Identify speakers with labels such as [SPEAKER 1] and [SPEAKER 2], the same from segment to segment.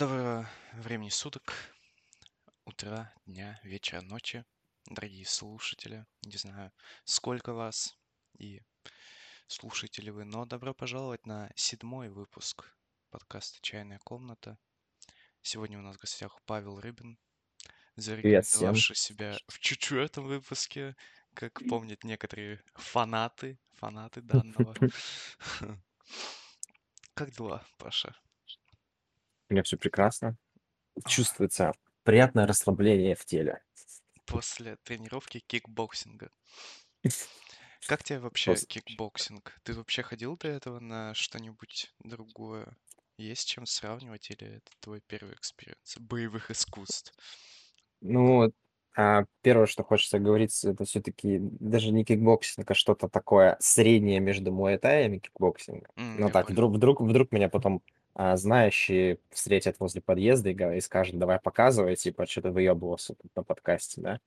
[SPEAKER 1] Доброго времени суток, утра, дня, вечера, ночи, дорогие слушатели. Не знаю, сколько вас и слушаете ли вы, но добро пожаловать на седьмой выпуск подкаста «Чайная комната». Сегодня у нас в гостях Павел Рыбин, зарекомендовавший себя в четвертом выпуске, как помнят некоторые фанаты, фанаты данного. Как дела, Паша?
[SPEAKER 2] У меня все прекрасно. Чувствуется приятное расслабление в теле.
[SPEAKER 1] После тренировки кикбоксинга. Как тебе вообще
[SPEAKER 2] Пос-
[SPEAKER 1] кикбоксинг? Ты вообще ходил до этого на что-нибудь другое? Есть чем сравнивать или это твой первый experience боевых искусств?
[SPEAKER 2] Ну, а, первое, что хочется говорить, это все-таки даже не кикбоксинг, а что-то такое среднее между муайтаем и кикбоксингом.
[SPEAKER 1] М,
[SPEAKER 2] Ну так,
[SPEAKER 1] понял.
[SPEAKER 2] вдруг, вдруг, вдруг меня потом а, знающие встретят возле подъезда и, и скажут, давай показывай, типа, что ты выебывался тут на подкасте, да?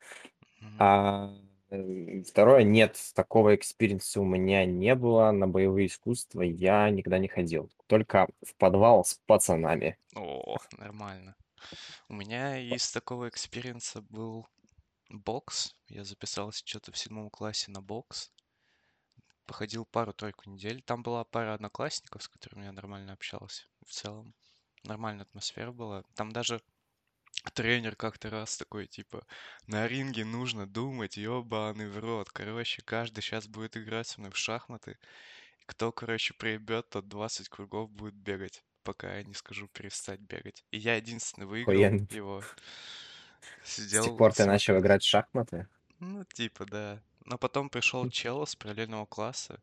[SPEAKER 2] А э, второе, нет, такого experience а у меня не было. На боевые искусства я никогда не ходил. Только в подвал с пацанами.
[SPEAKER 1] О, нормально. У меня из такого experience а был бокс. Я записался что-то в седьмом классе на бокс. Походил пару-тройку недель. Там была пара одноклассников, с которыми я нормально общался. В целом нормальная атмосфера была. Там даже тренер как-то раз такой, типа, на ринге нужно думать, ёбаный в рот. Короче, каждый сейчас будет играть со мной в шахматы. Кто, короче, проебет, тот 20 кругов будет бегать, пока я не скажу перестать бегать. И я единственный выиграл
[SPEAKER 2] Охуенно.
[SPEAKER 1] его.
[SPEAKER 2] С тех
[SPEAKER 1] Сидел,
[SPEAKER 2] пор ты начал играть в шахматы?
[SPEAKER 1] Ну, типа, да. Но потом пришел чел с параллельного класса,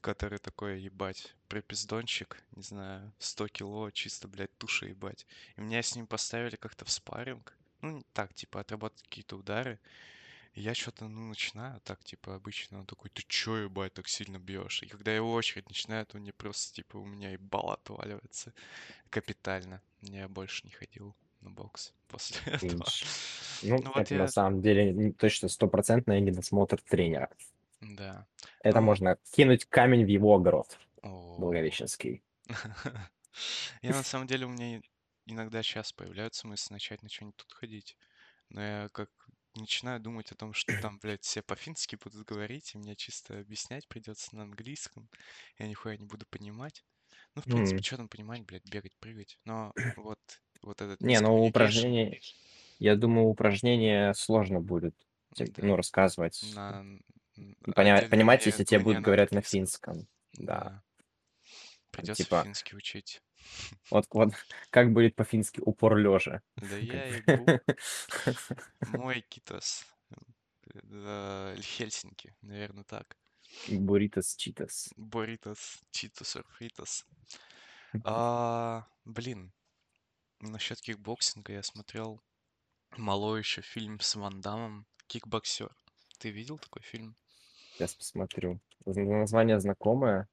[SPEAKER 1] который такой, ебать, припиздончик, не знаю, 100 кило, чисто, блядь, туша ебать. И меня с ним поставили как-то в спарринг. Ну, так, типа, отработать какие-то удары. И я что-то, ну, начинаю так, типа, обычно. Он такой, ты чё, ебать, так сильно бьешь? И когда его очередь начинает, он мне просто, типа, у меня ебало отваливается. Капитально. Я больше не ходил бокс после этого.
[SPEAKER 2] Ну,
[SPEAKER 1] Ну вот
[SPEAKER 2] это на
[SPEAKER 1] я,
[SPEAKER 2] самом деле точно стопроцентный недосмотр тренера.
[SPEAKER 1] да.
[SPEAKER 2] Это
[SPEAKER 1] Ну,
[SPEAKER 2] можно кинуть камень в его огород,
[SPEAKER 1] о,
[SPEAKER 2] Благовещенский.
[SPEAKER 1] Я на самом деле, у меня иногда сейчас появляются мысли начать на что-нибудь тут ходить. Но я как начинаю думать о том, что там, блядь, все по-фински будут говорить, и мне чисто объяснять придется на английском. Я нихуя не буду понимать. Ну, в принципе,
[SPEAKER 2] М.
[SPEAKER 1] что там понимать, блядь, бегать, прыгать. Но вот, вот этот
[SPEAKER 2] Не, ну упражнение, я думаю, упражнение сложно будет, тем-
[SPEAKER 1] да,
[SPEAKER 2] ну, рассказывать.
[SPEAKER 1] на
[SPEAKER 2] Поня- понимать, если тебе будут
[SPEAKER 1] на
[SPEAKER 2] говорить на финском. Да.
[SPEAKER 1] Придется
[SPEAKER 2] типа,
[SPEAKER 1] финский учить.
[SPEAKER 2] вот, вот как будет по-фински упор лежа.
[SPEAKER 1] Да я ебу. Мой китос. э, Хельсинки, наверное, так.
[SPEAKER 2] Буритос читос.
[SPEAKER 1] Боритос, читос, фритос. А, блин, насчет кикбоксинга я смотрел мало еще фильм с Ван Дамом «Кикбоксер». Ты видел такой фильм?
[SPEAKER 2] Сейчас посмотрю. Название знакомое,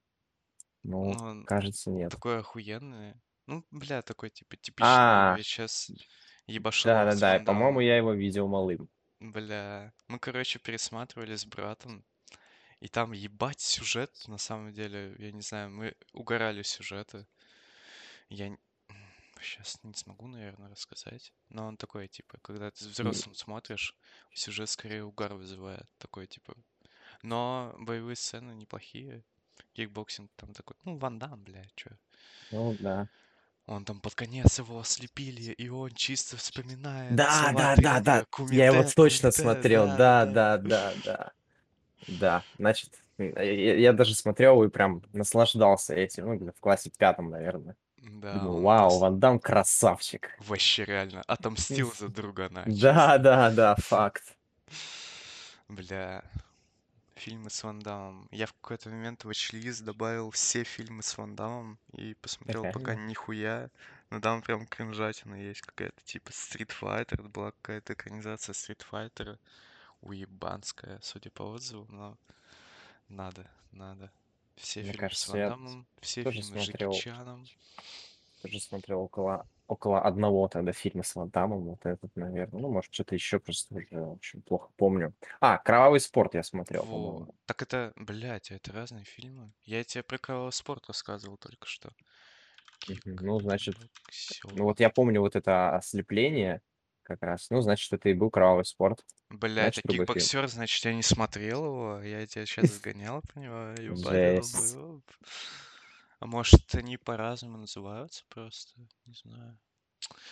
[SPEAKER 2] но,
[SPEAKER 1] Ну,
[SPEAKER 2] кажется, нет.
[SPEAKER 1] такой охуенный. Ну, бля, такой, типа, типичный.
[SPEAKER 2] А,
[SPEAKER 1] сейчас ебашило с
[SPEAKER 2] да-да-да,
[SPEAKER 1] Ван
[SPEAKER 2] по-моему, я его видел малым.
[SPEAKER 1] Бля, мы, короче, пересматривали с братом, и там ебать сюжет, на самом деле, я не знаю, мы угорали с сюжета. Я сейчас не смогу, наверное, рассказать, но он такой, типа, когда ты взрослым смотришь, сюжет скорее угар вызывает, такой, типа. Но боевые сцены неплохие, кикбоксинг там такой, ну, Ван Дам, бля, чё.
[SPEAKER 2] Ну, да.
[SPEAKER 1] Он там под конец его ослепили, и он чисто вспоминает
[SPEAKER 2] Да, да, да, да.
[SPEAKER 1] тренера
[SPEAKER 2] Я его
[SPEAKER 1] Кумите,
[SPEAKER 2] точно
[SPEAKER 1] Кумите,
[SPEAKER 2] смотрел.
[SPEAKER 1] да,
[SPEAKER 2] Да,
[SPEAKER 1] да.
[SPEAKER 2] да, да, значит, я, даже смотрел и прям наслаждался этим, ну, в классе пятом, наверное.
[SPEAKER 1] Да,
[SPEAKER 2] Думаю, вау,
[SPEAKER 1] просто
[SPEAKER 2] Ван Дам красавчик.
[SPEAKER 1] вообще реально отомстил за другана,
[SPEAKER 2] Да,
[SPEAKER 1] чисто.
[SPEAKER 2] да, да, факт.
[SPEAKER 1] Бля, фильмы с Ван Дамом. Я в какой-то момент в watch добавил все фильмы с Ван Дамом и посмотрел пока нихуя. Но там прям кринжатина есть какая-то, типа Street Fighter. Была какая-то экранизация Street Fighter. Уебанская, судя по отзывам, но надо, надо. Все
[SPEAKER 2] Мне
[SPEAKER 1] фильмы с
[SPEAKER 2] кажется,
[SPEAKER 1] Ван
[SPEAKER 2] я
[SPEAKER 1] Дамом, все
[SPEAKER 2] тоже
[SPEAKER 1] фильмы с Джеки
[SPEAKER 2] смотрел,
[SPEAKER 1] Чаном.
[SPEAKER 2] тоже смотрел около, около одного тогда фильма с Ван Дамом, вот этот, наверное. Ну, может, что-то еще просто уже очень плохо помню. А, «Кровавый спорт» я смотрел,
[SPEAKER 1] Во. Так это, блядь, это разные фильмы. Я тебе про Кровавый спорт рассказывал только что.
[SPEAKER 2] Ну, значит, ну вот я помню вот это ослепление как раз. Ну, значит, это и был кровавый спорт.
[SPEAKER 1] Бля, это кикбоксер, значит, я не смотрел его. Я тебя сейчас сгонял по него. А может, они по-разному называются просто? Не знаю.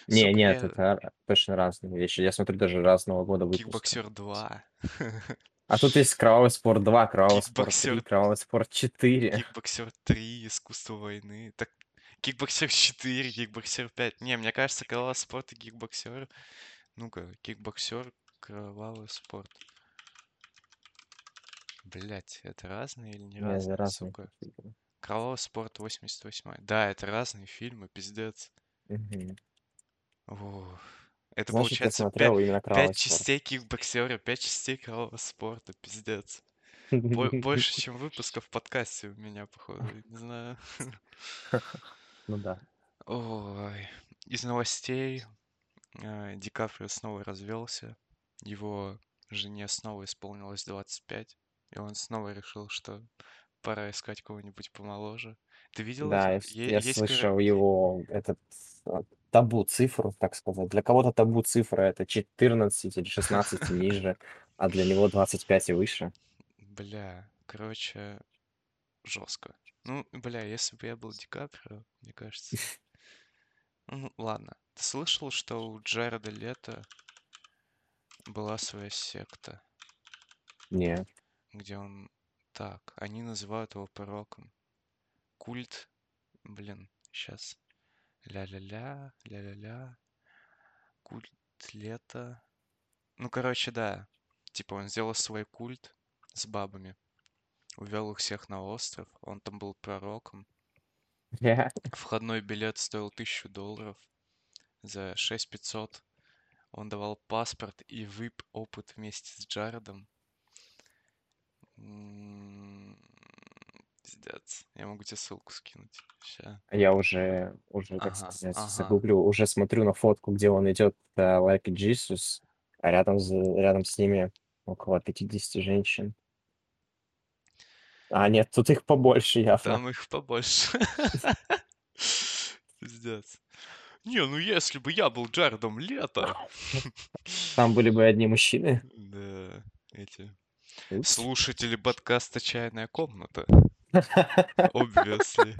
[SPEAKER 2] Не,
[SPEAKER 1] Сука,
[SPEAKER 2] нет, это точно разные вещи. Я смотрю даже разного года выпуска.
[SPEAKER 1] Кикбоксер 2.
[SPEAKER 2] А тут есть Кровавый спорт 2, Кровавый спорт 3,
[SPEAKER 1] Кикбоксер,
[SPEAKER 2] Кровавый спорт 4.
[SPEAKER 1] Кикбоксер 3, Искусство войны. Так, Кикбоксер 4, Кикбоксер 5. Не, мне кажется, кровавый спорт и кикбоксер. Ну-ка, кикбоксер, кровавый спорт. Блять, это разные или не
[SPEAKER 2] Не,
[SPEAKER 1] разные,
[SPEAKER 2] разные
[SPEAKER 1] сука? Кровавый спорт 88. Да, это разные фильмы, пиздец.
[SPEAKER 2] Мгм.
[SPEAKER 1] О, это
[SPEAKER 2] Значит,
[SPEAKER 1] получается
[SPEAKER 2] смотрел именно Кровавый
[SPEAKER 1] пять
[SPEAKER 2] спорт.
[SPEAKER 1] частей кикбоксера, пять частей кровавого спорта, пиздец. Бо- Больше, чем выпусков в подкасте у меня, походу, не знаю.
[SPEAKER 2] Ну да.
[SPEAKER 1] Ой, из новостей э, Ди Каприо снова развелся, его жене снова исполнилось 25, и он снова решил, что пора искать кого-нибудь помоложе. Ты видел
[SPEAKER 2] Да,
[SPEAKER 1] это?
[SPEAKER 2] я, я
[SPEAKER 1] Есть,
[SPEAKER 2] слышал его этот а, табу цифру, так сказать. Для кого-то табу цифра это 14 или 16 и ниже, а для него 25 и выше.
[SPEAKER 1] бля, короче, жестко. Ну, бля, если бы я был Ди Каприо, мне кажется... Ну, ладно. Ты слышал, что у Джареда Лето была своя секта,
[SPEAKER 2] Не.
[SPEAKER 1] где он... Так, они называют его пророком. Культ, блин, сейчас. Ля-ля-ля, ля-ля-ля. Культ лета. Ну, короче, да. Типа он сделал свой культ с бабами. Увел их всех на остров. Он там был пророком.
[SPEAKER 2] Я-
[SPEAKER 1] Входной билет стоил тысячу долларов. За 6500 он давал паспорт и вип опыт вместе с Джаредом. М, Пиздец. Я могу тебе ссылку скинуть. Ща.
[SPEAKER 2] Я уже, уже, так
[SPEAKER 1] Ага,
[SPEAKER 2] сказать,
[SPEAKER 1] ага.
[SPEAKER 2] загуглю, уже смотрю на фотку, где он идет э, like Jesus, а рядом, с- рядом с ними около 50 женщин. А, нет, тут их побольше явно.
[SPEAKER 1] Там их побольше. Пиздец. Не, ну если бы я был Джаредом Лето.
[SPEAKER 2] Там были бы одни мужчины.
[SPEAKER 1] Да, эти слушатели подкаста «Чайная комната». Obviously.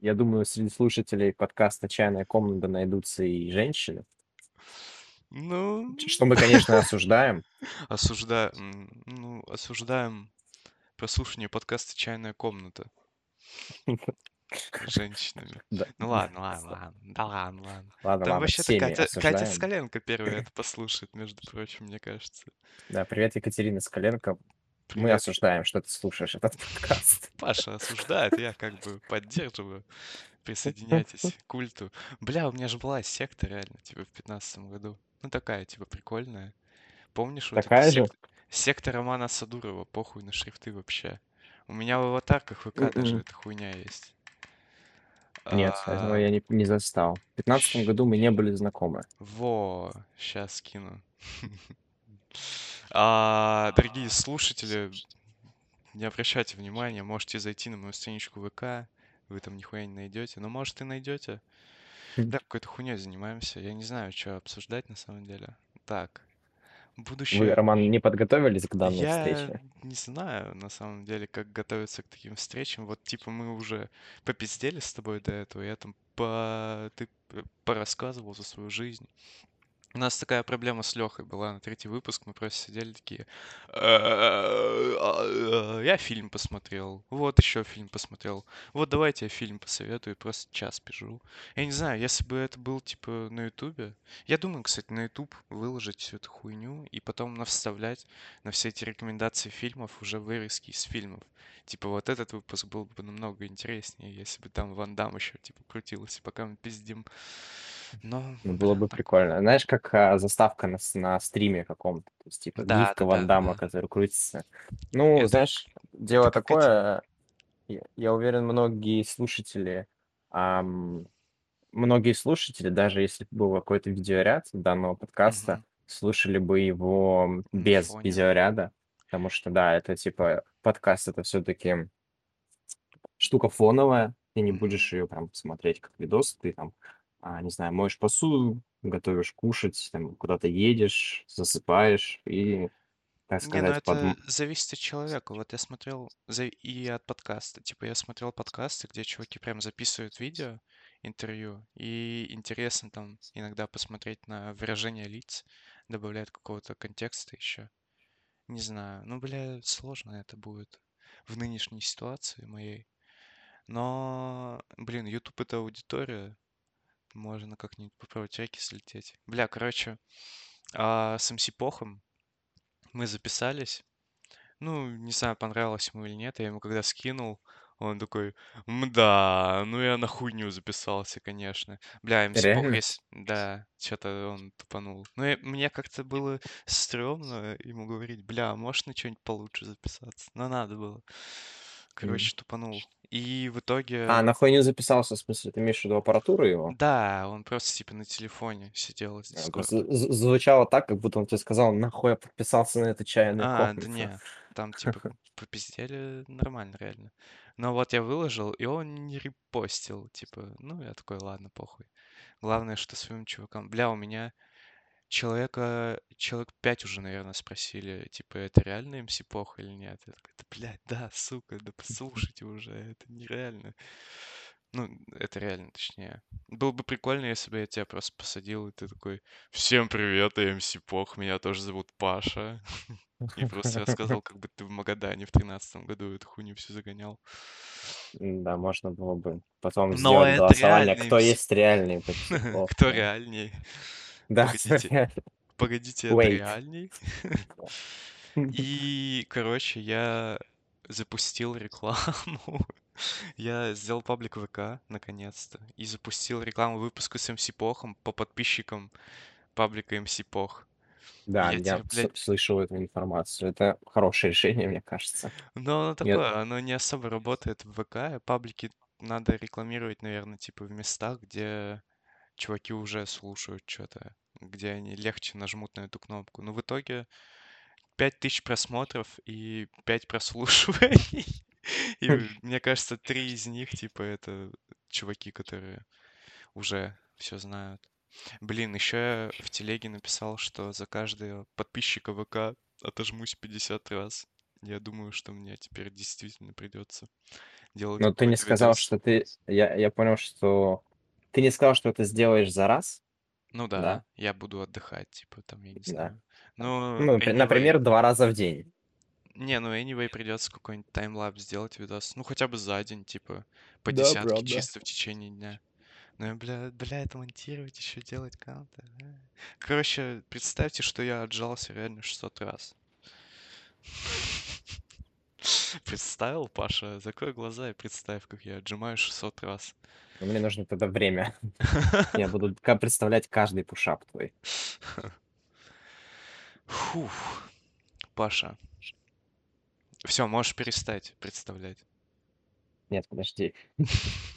[SPEAKER 2] Я думаю, среди слушателей подкаста «Чайная комната» найдутся и женщины,
[SPEAKER 1] Ну,
[SPEAKER 2] что мы, конечно, осуждаем.
[SPEAKER 1] осуждаем, ну, осуждаем прослушивание подкаста «Чайная комната» женщинами.
[SPEAKER 2] Да.
[SPEAKER 1] Ну ладно, ладно, ладно. Да ладно, ладно.
[SPEAKER 2] Ладно,
[SPEAKER 1] Там вообще-то Катя, Катя. Скаленко первая это послушает, между прочим, мне кажется.
[SPEAKER 2] Да, привет, Екатерина Скаленко. Мы
[SPEAKER 1] Привет.
[SPEAKER 2] осуждаем, что ты слушаешь этот подкаст.
[SPEAKER 1] Паша осуждает, я как бы поддерживаю. Присоединяйтесь к культу. Бля, у меня же была секта реально, типа, в пятнадцатом году. Ну, такая, типа, прикольная. Помнишь вот
[SPEAKER 2] Такая же?
[SPEAKER 1] сект- секта Романа Садурова, похуй на шрифты вообще. У меня в аватарках ВК даже
[SPEAKER 2] Мгм.
[SPEAKER 1] эта хуйня есть.
[SPEAKER 2] Нет, этого
[SPEAKER 1] А,
[SPEAKER 2] я не, не застал. В пятнадцатом году мы не были знакомы.
[SPEAKER 1] Во, сейчас скину. А, дорогие слушатели, не обращайте внимания, можете зайти на мою страничку ВК, вы там нихуя не найдете, но может и найдете. Да, какой-то хуйней занимаемся, я не знаю, что обсуждать на самом деле. Так, будущее...
[SPEAKER 2] Вы, Роман, не подготовились к данной
[SPEAKER 1] Я
[SPEAKER 2] встрече?
[SPEAKER 1] не знаю, на самом деле, как готовиться к таким встречам. Вот, типа, мы уже попиздели с тобой до этого, я там по... ты п- порассказывал за свою жизнь. У нас такая проблема с Лехой была на третий выпуск, мы просто сидели такие. «Э, а, Я фильм посмотрел, вот еще фильм посмотрел, вот давайте я фильм посоветую, просто час пишу. Я не знаю, если бы это был типа на Ютубе. Я думаю, кстати, на Ютуб выложить всю эту хуйню и потом навставлять на все эти рекомендации фильмов уже вырезки из фильмов. Типа вот этот выпуск был бы намного интереснее, если бы там Ван Дам еще типа крутился, пока мы пиздим. Но,
[SPEAKER 2] Ну, было бы прикольно. Знаешь, как а, заставка на, на стриме каком-то. То есть, типа,
[SPEAKER 1] Да,
[SPEAKER 2] гифка
[SPEAKER 1] да,
[SPEAKER 2] Ван
[SPEAKER 1] да,
[SPEAKER 2] Дамма,
[SPEAKER 1] да.
[SPEAKER 2] который крутится. Ну,
[SPEAKER 1] Это-
[SPEAKER 2] знаешь, дело
[SPEAKER 1] как
[SPEAKER 2] такое, я, я уверен, многие слушатели, ам, многие слушатели, даже если бы был какой-то видеоряд данного подкаста,
[SPEAKER 1] Мгм.
[SPEAKER 2] слушали бы его без
[SPEAKER 1] фоне.
[SPEAKER 2] видеоряда, потому что, да, это типа подкаст, это все-таки штука фоновая, ты не будешь ее прям смотреть как видос, ты там, а, не знаю, моешь посуду, готовишь кушать, там куда-то едешь, засыпаешь и, так
[SPEAKER 1] Не, ну
[SPEAKER 2] сказать, под...
[SPEAKER 1] это
[SPEAKER 2] м-
[SPEAKER 1] зависит от человека. Вот я смотрел за- и от подкаста. Типа я смотрел подкасты, где чуваки прям записывают видео, интервью, и интересно там иногда посмотреть на выражение лиц, добавляет какого-то контекста еще. Не знаю. Ну, бля, сложно это будет в нынешней ситуации моей. Но, блин, YouTube это аудитория. Можно как-нибудь попробовать реки слететь. Бля, короче, а с МС Похом мы записались. Ну, не знаю, понравилось ему или нет. Я ему когда скинул, он такой, мда, ну я на хуйню записался, конечно. Бля, МС Пох,
[SPEAKER 2] Реально?
[SPEAKER 1] есть... Да, что-то он тупанул. Ну, и мне как-то было стрёмно ему говорить, бля, можешь на что-нибудь получше записаться? Но надо было. Короче, тупанул. И в
[SPEAKER 2] А,
[SPEAKER 1] итоге,
[SPEAKER 2] на хуйню записался, в смысле, ты имеешь в виду аппаратуру его?
[SPEAKER 1] да, он просто типа на телефоне сидел
[SPEAKER 2] А, Просто звучало так, как будто он тебе сказал, нахуй я подписался на эту чайную
[SPEAKER 1] А, да
[SPEAKER 2] комнату.
[SPEAKER 1] не, там типа попиздели нормально, реально. Но вот я выложил, и он не репостил, типа, ну, я такой, ладно, похуй. Главное, что своим чувакам... Бля, у меня человека, человек пять уже, наверное, спросили, типа, это реально МС Пох или нет? Я такой, да, блядь, да, сука, да послушайте уже, это нереально. Ну, это реально, точнее. Было бы прикольно, если бы я тебя просто посадил, и ты такой, всем привет, я МС Пох, меня тоже зовут Паша. И просто рассказал, как бы ты в Магадане в тринадцатом году эту хуйню всю загонял.
[SPEAKER 2] Да, можно было бы потом
[SPEAKER 1] Но
[SPEAKER 2] сделать голосование, кто есть реальный.
[SPEAKER 1] Кто реальней?
[SPEAKER 2] Да,
[SPEAKER 1] Погодите, погодите, это реальней? И, короче, я запустил рекламу. Я сделал паблик ВК, наконец-то, и запустил рекламу выпуска с МС Похом по подписчикам паблика МС Пох.
[SPEAKER 2] Да,
[SPEAKER 1] я
[SPEAKER 2] я с-
[SPEAKER 1] блядь,
[SPEAKER 2] слышал эту информацию. Это хорошее решение, мне кажется.
[SPEAKER 1] ну, оно
[SPEAKER 2] Нет,
[SPEAKER 1] такое, оно не особо работает в ВК. Паблики надо рекламировать, наверное, типа в местах, где чуваки уже слушают что-то, где они легче нажмут на эту кнопку. Но в итоге 5000 просмотров и 5 прослушиваний. И мне кажется, три из них, типа, это чуваки, которые уже все знают. Блин, еще я в телеге написал, что за каждого подписчика ВК отожмусь 50 раз. Я думаю, что мне теперь действительно придется делать
[SPEAKER 2] но ты не сказал, что ты... Я, я понял, что... Ты не сказал, что это сделаешь за раз,
[SPEAKER 1] Ну
[SPEAKER 2] да?
[SPEAKER 1] да, я буду отдыхать, типа, там, я не
[SPEAKER 2] Да.
[SPEAKER 1] знаю. Ну,
[SPEAKER 2] Ну, напри-
[SPEAKER 1] anyway,
[SPEAKER 2] например, два раза в день.
[SPEAKER 1] Не, ну anyway, придется какой-нибудь таймлапс сделать видос. Ну, хотя бы за день, типа, по
[SPEAKER 2] Да,
[SPEAKER 1] десятке
[SPEAKER 2] правда.
[SPEAKER 1] чисто в течение дня. Ну, бля, бля, это монтировать, еще делать каунты. Короче, представьте, что я отжался реально 600 раз. Представил, Паша? Закрой глаза и представь, как я отжимаю 600 раз.
[SPEAKER 2] Но мне нужно тогда время. Я буду представлять каждый пушап твой.
[SPEAKER 1] Фух, Паша. Все, можешь перестать представлять.
[SPEAKER 2] Нет, подожди.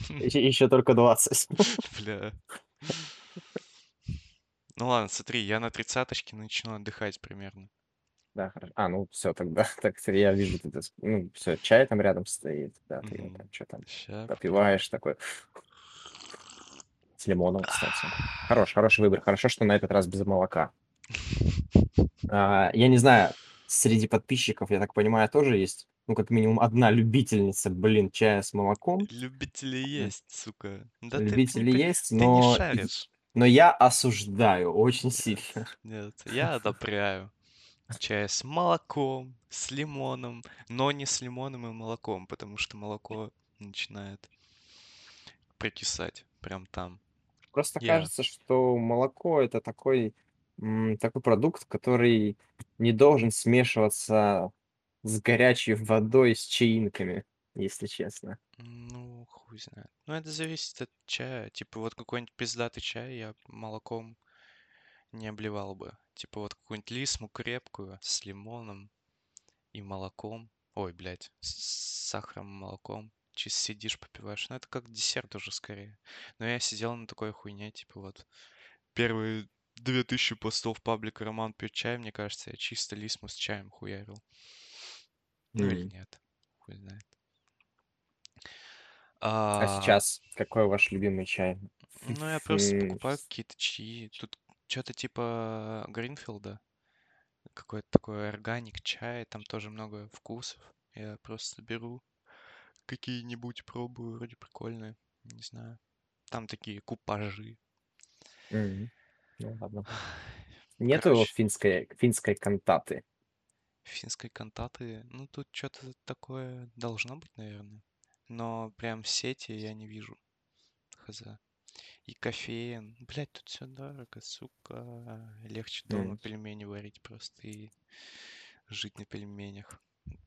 [SPEAKER 2] Еще только 20.
[SPEAKER 1] Бля. Ну ладно, смотри, я на тридцаточке начну отдыхать примерно.
[SPEAKER 2] Да, хорошо. А, ну все тогда. Так я вижу, ты, ну все, чай там рядом стоит, да, ты его
[SPEAKER 1] Мгм.
[SPEAKER 2] там что там
[SPEAKER 1] Ща
[SPEAKER 2] попиваешь такой. С лимоном, кстати. Хорош, хороший выбор. Хорошо, что на этот раз без молока. А, я не знаю, среди подписчиков, я так понимаю, тоже есть, ну, как минимум, одна любительница, блин, чая с молоком.
[SPEAKER 1] Любители
[SPEAKER 2] М,
[SPEAKER 1] есть, сука. Да ты, ты, не,
[SPEAKER 2] Любители
[SPEAKER 1] по-
[SPEAKER 2] есть,
[SPEAKER 1] ты не
[SPEAKER 2] но, и-
[SPEAKER 1] шаришь.
[SPEAKER 2] но я осуждаю очень сильно.
[SPEAKER 1] Нет, я одобряю. Чай с молоком, с лимоном, но не с лимоном и молоком, потому что молоко начинает прикисать прям там.
[SPEAKER 2] Просто
[SPEAKER 1] Я.
[SPEAKER 2] кажется, что молоко это такой, такой продукт, который не должен смешиваться с горячей водой, с чаинками, если честно.
[SPEAKER 1] Ну, хуй знает. Ну, это зависит от чая. Типа вот какой-нибудь пиздатый чай я молоком не обливал бы. Типа вот какую-нибудь лисму крепкую с лимоном и молоком. Ой, блядь, с сахаром и молоком. Чисто сидишь, попиваешь. Ну, это как десерт уже скорее. Но я сидел на такой хуйне, типа вот первые две тысячи постов паблика Роман пьет чай, мне кажется, я чисто лисму с чаем хуярил. Ну или
[SPEAKER 2] М.
[SPEAKER 1] нет. Хуй знает.
[SPEAKER 2] А
[SPEAKER 1] А,
[SPEAKER 2] сейчас какой ваш любимый чай?
[SPEAKER 1] ну, я просто покупаю какие-то чаи. Тут что-то типа Гринфилда. Какой-то такой органик чай. Там тоже много вкусов. Я просто беру какие-нибудь, пробую. Вроде прикольные. Не знаю. Там такие купажи.
[SPEAKER 2] м, Ну ладно. Нету
[SPEAKER 1] Короче,
[SPEAKER 2] финской, финской кантаты.
[SPEAKER 1] финской кантаты. Ну, тут что-то такое должно быть, наверное. Но прям сети я не вижу. Хз. И кофеин. Блять, тут все дорого, сука. Легче дома
[SPEAKER 2] М,
[SPEAKER 1] пельмени варить просто и жить на пельменях.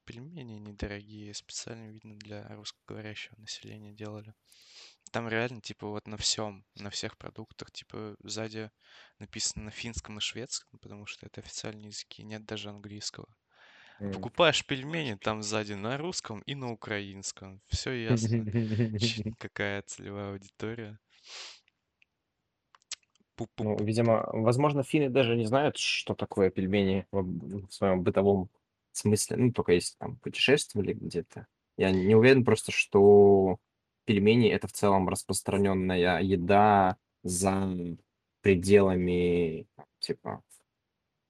[SPEAKER 1] Пельмени недорогие, специально, видно, для русскоговорящего населения делали. Там реально, типа, вот на всем, на всех продуктах, типа, сзади написано на финском и шведском, потому что это официальные языки, нет даже английского.
[SPEAKER 2] М.
[SPEAKER 1] покупаешь пельмени, там сзади на русском и на украинском. Все ясно, какая целевая аудитория.
[SPEAKER 2] Ну, видимо, возможно, финны даже не знают, что такое пельмени в, в своем бытовом смысле. Ну, только если там путешествовали где-то. Я не уверен просто, что пельмени это в целом распространенная еда за пределами, типа,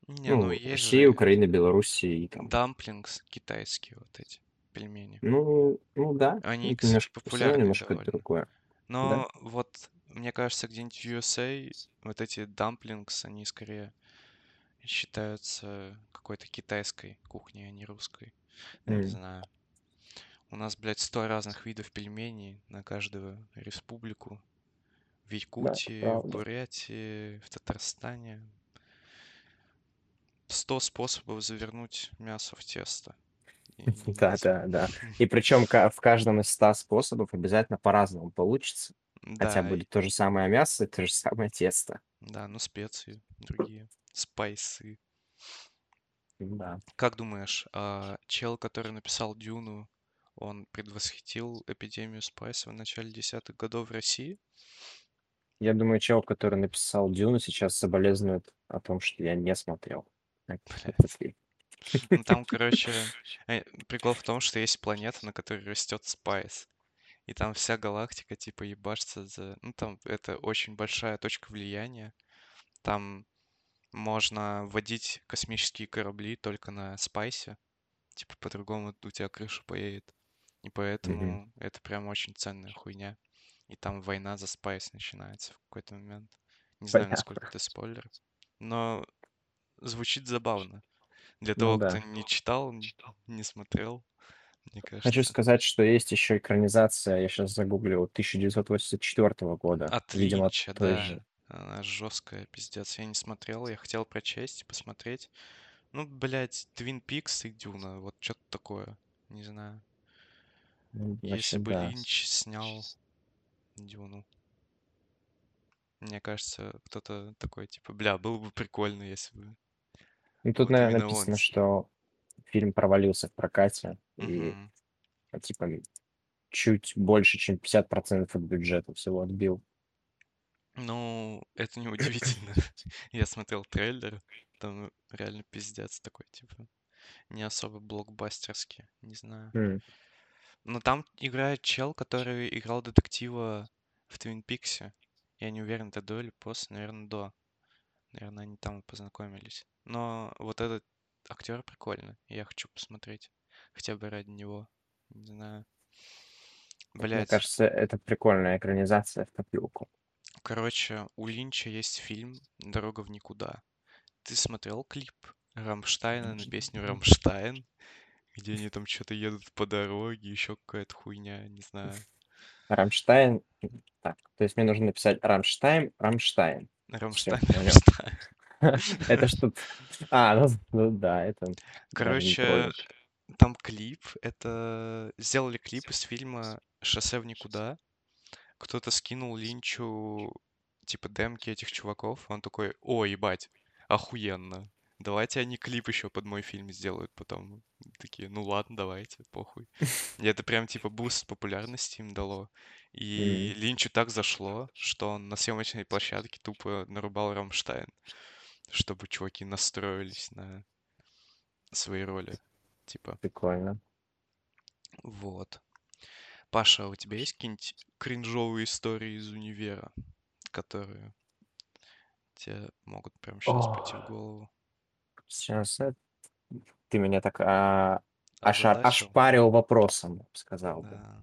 [SPEAKER 1] Не, ну
[SPEAKER 2] ну,
[SPEAKER 1] есть
[SPEAKER 2] России,
[SPEAKER 1] же
[SPEAKER 2] Украины, Белоруссии и там.
[SPEAKER 1] дамплингс китайские вот эти пельмени.
[SPEAKER 2] Ну, ну да,
[SPEAKER 1] Они, кстати,
[SPEAKER 2] немножко,
[SPEAKER 1] популярные
[SPEAKER 2] немножко
[SPEAKER 1] довольно.
[SPEAKER 2] другое, да?
[SPEAKER 1] Но вот, мне кажется, где-нибудь в USA вот эти дамплингс, они скорее считаются какой-то китайской кухней, а не русской. Ну, не знаю. У нас, блядь, сто разных видов пельменей на каждую республику. В
[SPEAKER 2] Да,
[SPEAKER 1] Якутии, в
[SPEAKER 2] правда.
[SPEAKER 1] Бурятии, в Татарстане. Сто способов завернуть мясо в тесто.
[SPEAKER 2] Да, да, да. И причем в каждом из ста способов обязательно по-разному получится. Хотя
[SPEAKER 1] Да, и-
[SPEAKER 2] будет то же самое мясо и то же самое тесто.
[SPEAKER 1] да, ну специи другие. Спайсы.
[SPEAKER 2] Да.
[SPEAKER 1] Как думаешь, а чел, который написал Дюну, он предвосхитил эпидемию спайса в начале десятых годов в России?
[SPEAKER 2] Я думаю, чел, который написал Дюну, сейчас соболезнует о том, что я не смотрел этот фильм.
[SPEAKER 1] Ну там, короче, э, прикол в том, что есть планета, на которой растет спайс. И там вся галактика, типа, ебашится за... Ну, там это очень большая точка влияния. Там можно водить космические корабли только на спайсе. Типа, по-другому у тебя крыша поедет. И поэтому это прям очень ценная хуйня. И там война за спайс начинается в какой-то момент. Не знаю, насколько
[SPEAKER 2] Понятно.
[SPEAKER 1] это спойлер. Но звучит забавно. Для
[SPEAKER 2] Ну
[SPEAKER 1] того, кто
[SPEAKER 2] да.
[SPEAKER 1] не читал, н- не смотрел, мне
[SPEAKER 2] Хочу
[SPEAKER 1] кажется.
[SPEAKER 2] сказать, что есть еще экранизация, я сейчас загуглил, 1984 года.
[SPEAKER 1] От
[SPEAKER 2] Видимо,
[SPEAKER 1] да.
[SPEAKER 2] же.
[SPEAKER 1] Она жесткая, пиздец. Я не смотрел, я хотел прочесть, посмотреть. Ну, блядь, Твин Пикс и Дюна, вот что-то такое. Не знаю.
[SPEAKER 2] Ну,
[SPEAKER 1] Если бы
[SPEAKER 2] да.
[SPEAKER 1] Линч снял Дюну, мне кажется, кто-то такой, типа, бля, было бы прикольно, если бы
[SPEAKER 2] Ну, тут,
[SPEAKER 1] вот
[SPEAKER 2] наверное,
[SPEAKER 1] он
[SPEAKER 2] написано,
[SPEAKER 1] снял.
[SPEAKER 2] что фильм провалился в прокате, и,
[SPEAKER 1] Мгм.
[SPEAKER 2] а, типа, чуть больше, чем 50% от бюджета всего отбил.
[SPEAKER 1] Ну, это не удивительно. Я смотрел трейлер, там реально пиздец такой, типа, не особо блокбастерский, не знаю.
[SPEAKER 2] М,
[SPEAKER 1] Но там играет чел, который играл детектива в Твин Пиксе. Я не уверен, это до или после, наверное, до. Наверное, они там познакомились. Но вот этот актер прикольный, я хочу посмотреть. Хотя бы ради него. Не знаю.
[SPEAKER 2] Мне
[SPEAKER 1] Блять,
[SPEAKER 2] кажется, это прикольная экранизация в копилку.
[SPEAKER 1] короче, у Линча есть фильм «Дорога в никуда». Ты смотрел клип Рамштайна на песню «Рамштайн», где они там что-то едут по дороге, еще какая-то хуйня, не знаю.
[SPEAKER 2] Рамштайн. Так, то есть мне нужно написать Рамштайн, Рамштайн.
[SPEAKER 1] Рамштайн. Рамштайн.
[SPEAKER 2] Это что-то... А, ну, ну да, это
[SPEAKER 1] Короче, там клип. Это сделали клип из фильма «Шоссе в никуда». Кто-то скинул Линчу типа демки этих чуваков. Он такой, о, ебать, охуенно. Давайте они клип еще под мой фильм сделают потом. Такие, ну ладно, давайте, похуй. И это прям типа буст популярности им дало. И
[SPEAKER 2] М,
[SPEAKER 1] Линчу так зашло, что он на съемочной площадке тупо нарубал Рамштайн, чтобы чуваки настроились на свои роли. Типа,
[SPEAKER 2] Прикольно.
[SPEAKER 1] вот. Паша, а у тебя есть какие-нибудь кринжовые истории из универа, которые тебе могут прямо сейчас прийти в голову?
[SPEAKER 2] Сейчас э, ты меня так а, оша-
[SPEAKER 1] Озадачил?
[SPEAKER 2] ошпарил вопросом, сказал бы.
[SPEAKER 1] Да.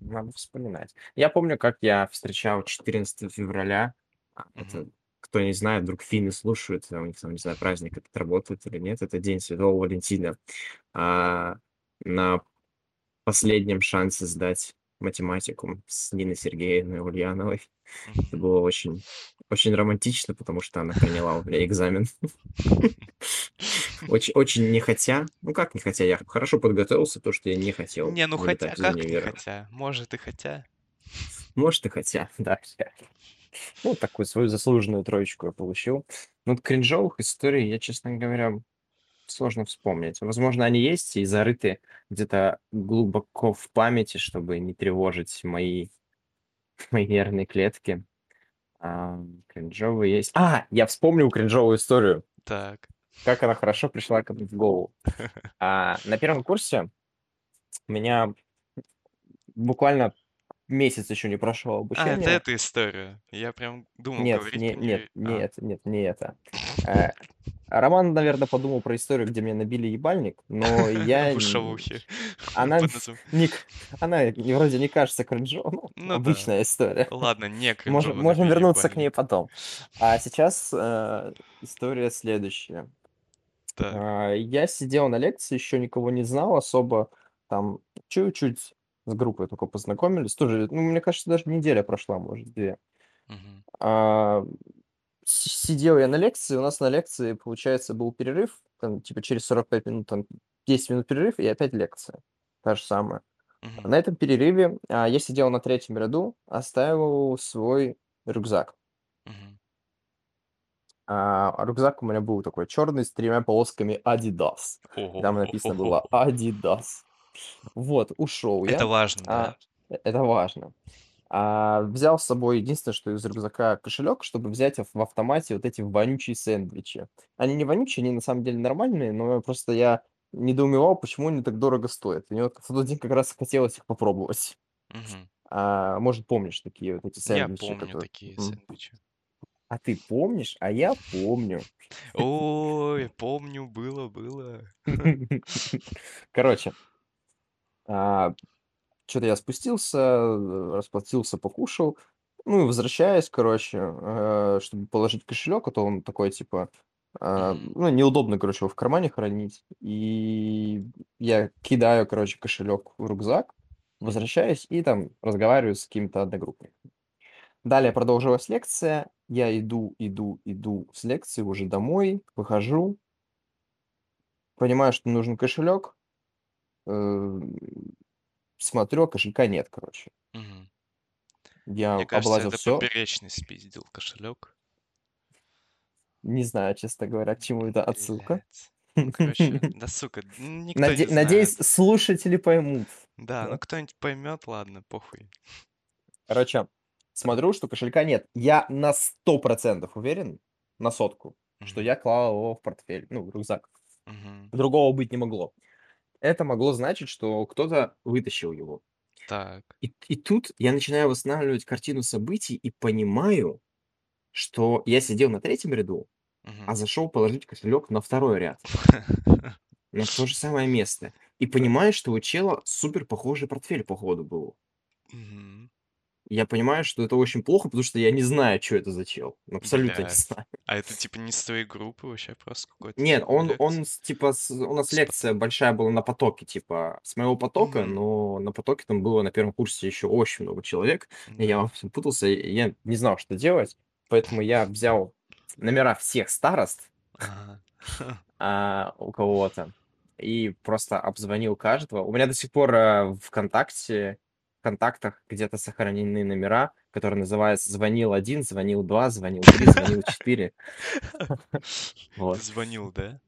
[SPEAKER 2] Надо вспоминать. Я помню, как я встречал 14 февраля. А, Это,
[SPEAKER 1] Мгм.
[SPEAKER 2] кто не знает, вдруг финны слушают, а у них там, не знаю, праздник этот работает или нет. Это День Святого Валентина. А, на последнем шансе сдать математику с Ниной Сергеевной Ульяновой. Это
[SPEAKER 1] Мгм.
[SPEAKER 2] было очень, очень романтично, потому что она приняла у меня экзамен. Очень, очень не хотя. Ну как не хотя? Я хорошо подготовился, то, что я не хотел
[SPEAKER 1] Не, ну хотя, как не хотя? Может и хотя.
[SPEAKER 2] Может, и хотя, да. Ну, такую свою заслуженную троечку я получил. Ну, вот кринжовых историй я, честно говоря, сложно вспомнить. Возможно, они есть и зарыты где-то глубоко в памяти, чтобы не тревожить мои, мои нервные клетки. А, кринжовые есть. А, я вспомнил кринжовую историю.
[SPEAKER 1] Так.
[SPEAKER 2] Как она хорошо пришла ко мне в голову. А, на первом курсе у меня буквально месяц еще не прошел
[SPEAKER 1] А, это
[SPEAKER 2] обучение.
[SPEAKER 1] эта история. Я прям думал,
[SPEAKER 2] Нет,
[SPEAKER 1] говорить
[SPEAKER 2] не,
[SPEAKER 1] про
[SPEAKER 2] нет.
[SPEAKER 1] А,
[SPEAKER 2] нет, нет, не это. Э, Роман, наверное, подумал про историю, где мне набили ебальник, но я...
[SPEAKER 1] шавухе.
[SPEAKER 2] Она,
[SPEAKER 1] Под названием-
[SPEAKER 2] не, к- она вроде не кажется кринжовой, ну,
[SPEAKER 1] Ну да.
[SPEAKER 2] обычная история.
[SPEAKER 1] Ладно, не
[SPEAKER 2] Можем,
[SPEAKER 1] кринжово
[SPEAKER 2] можем
[SPEAKER 1] набили
[SPEAKER 2] вернуться к ней
[SPEAKER 1] ебальник.
[SPEAKER 2] потом. А сейчас э, история следующая.
[SPEAKER 1] Так.
[SPEAKER 2] А, Я сидел на лекции, еще никого не знал особо, там чуть-чуть с группой только познакомились. Тоже, ну, мне кажется, даже неделя прошла, может, две.
[SPEAKER 1] Мгм.
[SPEAKER 2] А, Сидел я на лекции, у нас на лекции, получается, был перерыв, там, типа через 45 минут, там, 10 минут перерыв, и опять лекция. Та же самая.
[SPEAKER 1] Мгм.
[SPEAKER 2] На этом перерыве а, я сидел на третьем ряду, оставил свой рюкзак.
[SPEAKER 1] Мгм.
[SPEAKER 2] А рюкзак у меня был такой черный с тремя полосками Adidas. И Там написано было Adidas. Вот, ушел
[SPEAKER 1] Это
[SPEAKER 2] я.
[SPEAKER 1] важно, да?
[SPEAKER 2] А, э- это важно. А, взял с собой единственное, что из рюкзака кошелек, чтобы взять в автомате вот эти вонючие сэндвичи. Они не вонючие, они на самом деле нормальные, но просто я недоумевал, почему они так дорого стоят. Мне вот в тот день как раз хотелось их попробовать.
[SPEAKER 1] Мгм.
[SPEAKER 2] А, может, помнишь такие вот эти
[SPEAKER 1] Я
[SPEAKER 2] сэндвичи,
[SPEAKER 1] помню
[SPEAKER 2] которые...
[SPEAKER 1] такие сэндвичи.
[SPEAKER 2] А ты помнишь? А я помню.
[SPEAKER 1] Ой, помню, было, было.
[SPEAKER 2] Короче, что-то я спустился, э, расплатился, покушал. Ну и возвращаюсь, короче, э, чтобы положить кошелек, а то он такой, типа,
[SPEAKER 1] Мгм.
[SPEAKER 2] ну, неудобно, короче, его в кармане хранить. И я кидаю, короче, кошелек в рюкзак, возвращаюсь и там разговариваю с каким-то одногруппником. Далее продолжилась лекция. Я иду, иду, иду с лекции уже домой, выхожу, понимаю, что нужен кошелек, э, смотрю, а кошелька нет, короче.
[SPEAKER 1] Мгм.
[SPEAKER 2] Я
[SPEAKER 1] Мне кажется,
[SPEAKER 2] облазил
[SPEAKER 1] это
[SPEAKER 2] все,
[SPEAKER 1] поперечный спиздил кошелек.
[SPEAKER 2] не знаю, честно говоря, к чему это отсылка.
[SPEAKER 1] Ну, короче, да сука, никто
[SPEAKER 2] Наде-
[SPEAKER 1] не
[SPEAKER 2] Надеюсь,
[SPEAKER 1] знает.
[SPEAKER 2] слушатели поймут.
[SPEAKER 1] Да,
[SPEAKER 2] да.
[SPEAKER 1] ну кто-нибудь поймет, ладно, похуй.
[SPEAKER 2] Короче, смотрю, что кошелька нет. Я на сто процентов уверен, на сотку, что
[SPEAKER 1] Мгм.
[SPEAKER 2] я клал его в портфель, ну, в рюкзак.
[SPEAKER 1] Мгм.
[SPEAKER 2] Другого быть не могло. Это могло значить, что кто-то вытащил его.
[SPEAKER 1] Так.
[SPEAKER 2] И, и тут я начинаю восстанавливать картину событий и понимаю, что я сидел на третьем ряду, а
[SPEAKER 1] Мгм.
[SPEAKER 2] зашел положить кошелек на второй ряд, на то же самое место. И понимаю, что у чела супер похожий портфель, походу, был. Я понимаю, что это очень плохо, потому что я не знаю, что это за чел. Абсолютно не
[SPEAKER 1] Блядь.
[SPEAKER 2] знаю.
[SPEAKER 1] А это типа не с твоей группы вообще, просто какой-то
[SPEAKER 2] Нет,
[SPEAKER 1] типа
[SPEAKER 2] он,
[SPEAKER 1] лекция?
[SPEAKER 2] он типа, с- у нас
[SPEAKER 1] С
[SPEAKER 2] лекция большая была на потоке, типа, с моего потока,
[SPEAKER 1] Мгм.
[SPEAKER 2] но на потоке там было на первом курсе еще очень много человек, и я
[SPEAKER 1] Да.
[SPEAKER 2] во всем путался, и я не знал, что делать, поэтому я взял номера всех старост а, у кого-то и просто обзвонил каждого. У меня до сих пор а, в ВКонтакте, контактах где-то сохранены номера, которые называются «Звонил один», «Звонил два», «Звонил три», «Звонил четыре».
[SPEAKER 1] Звонил, да?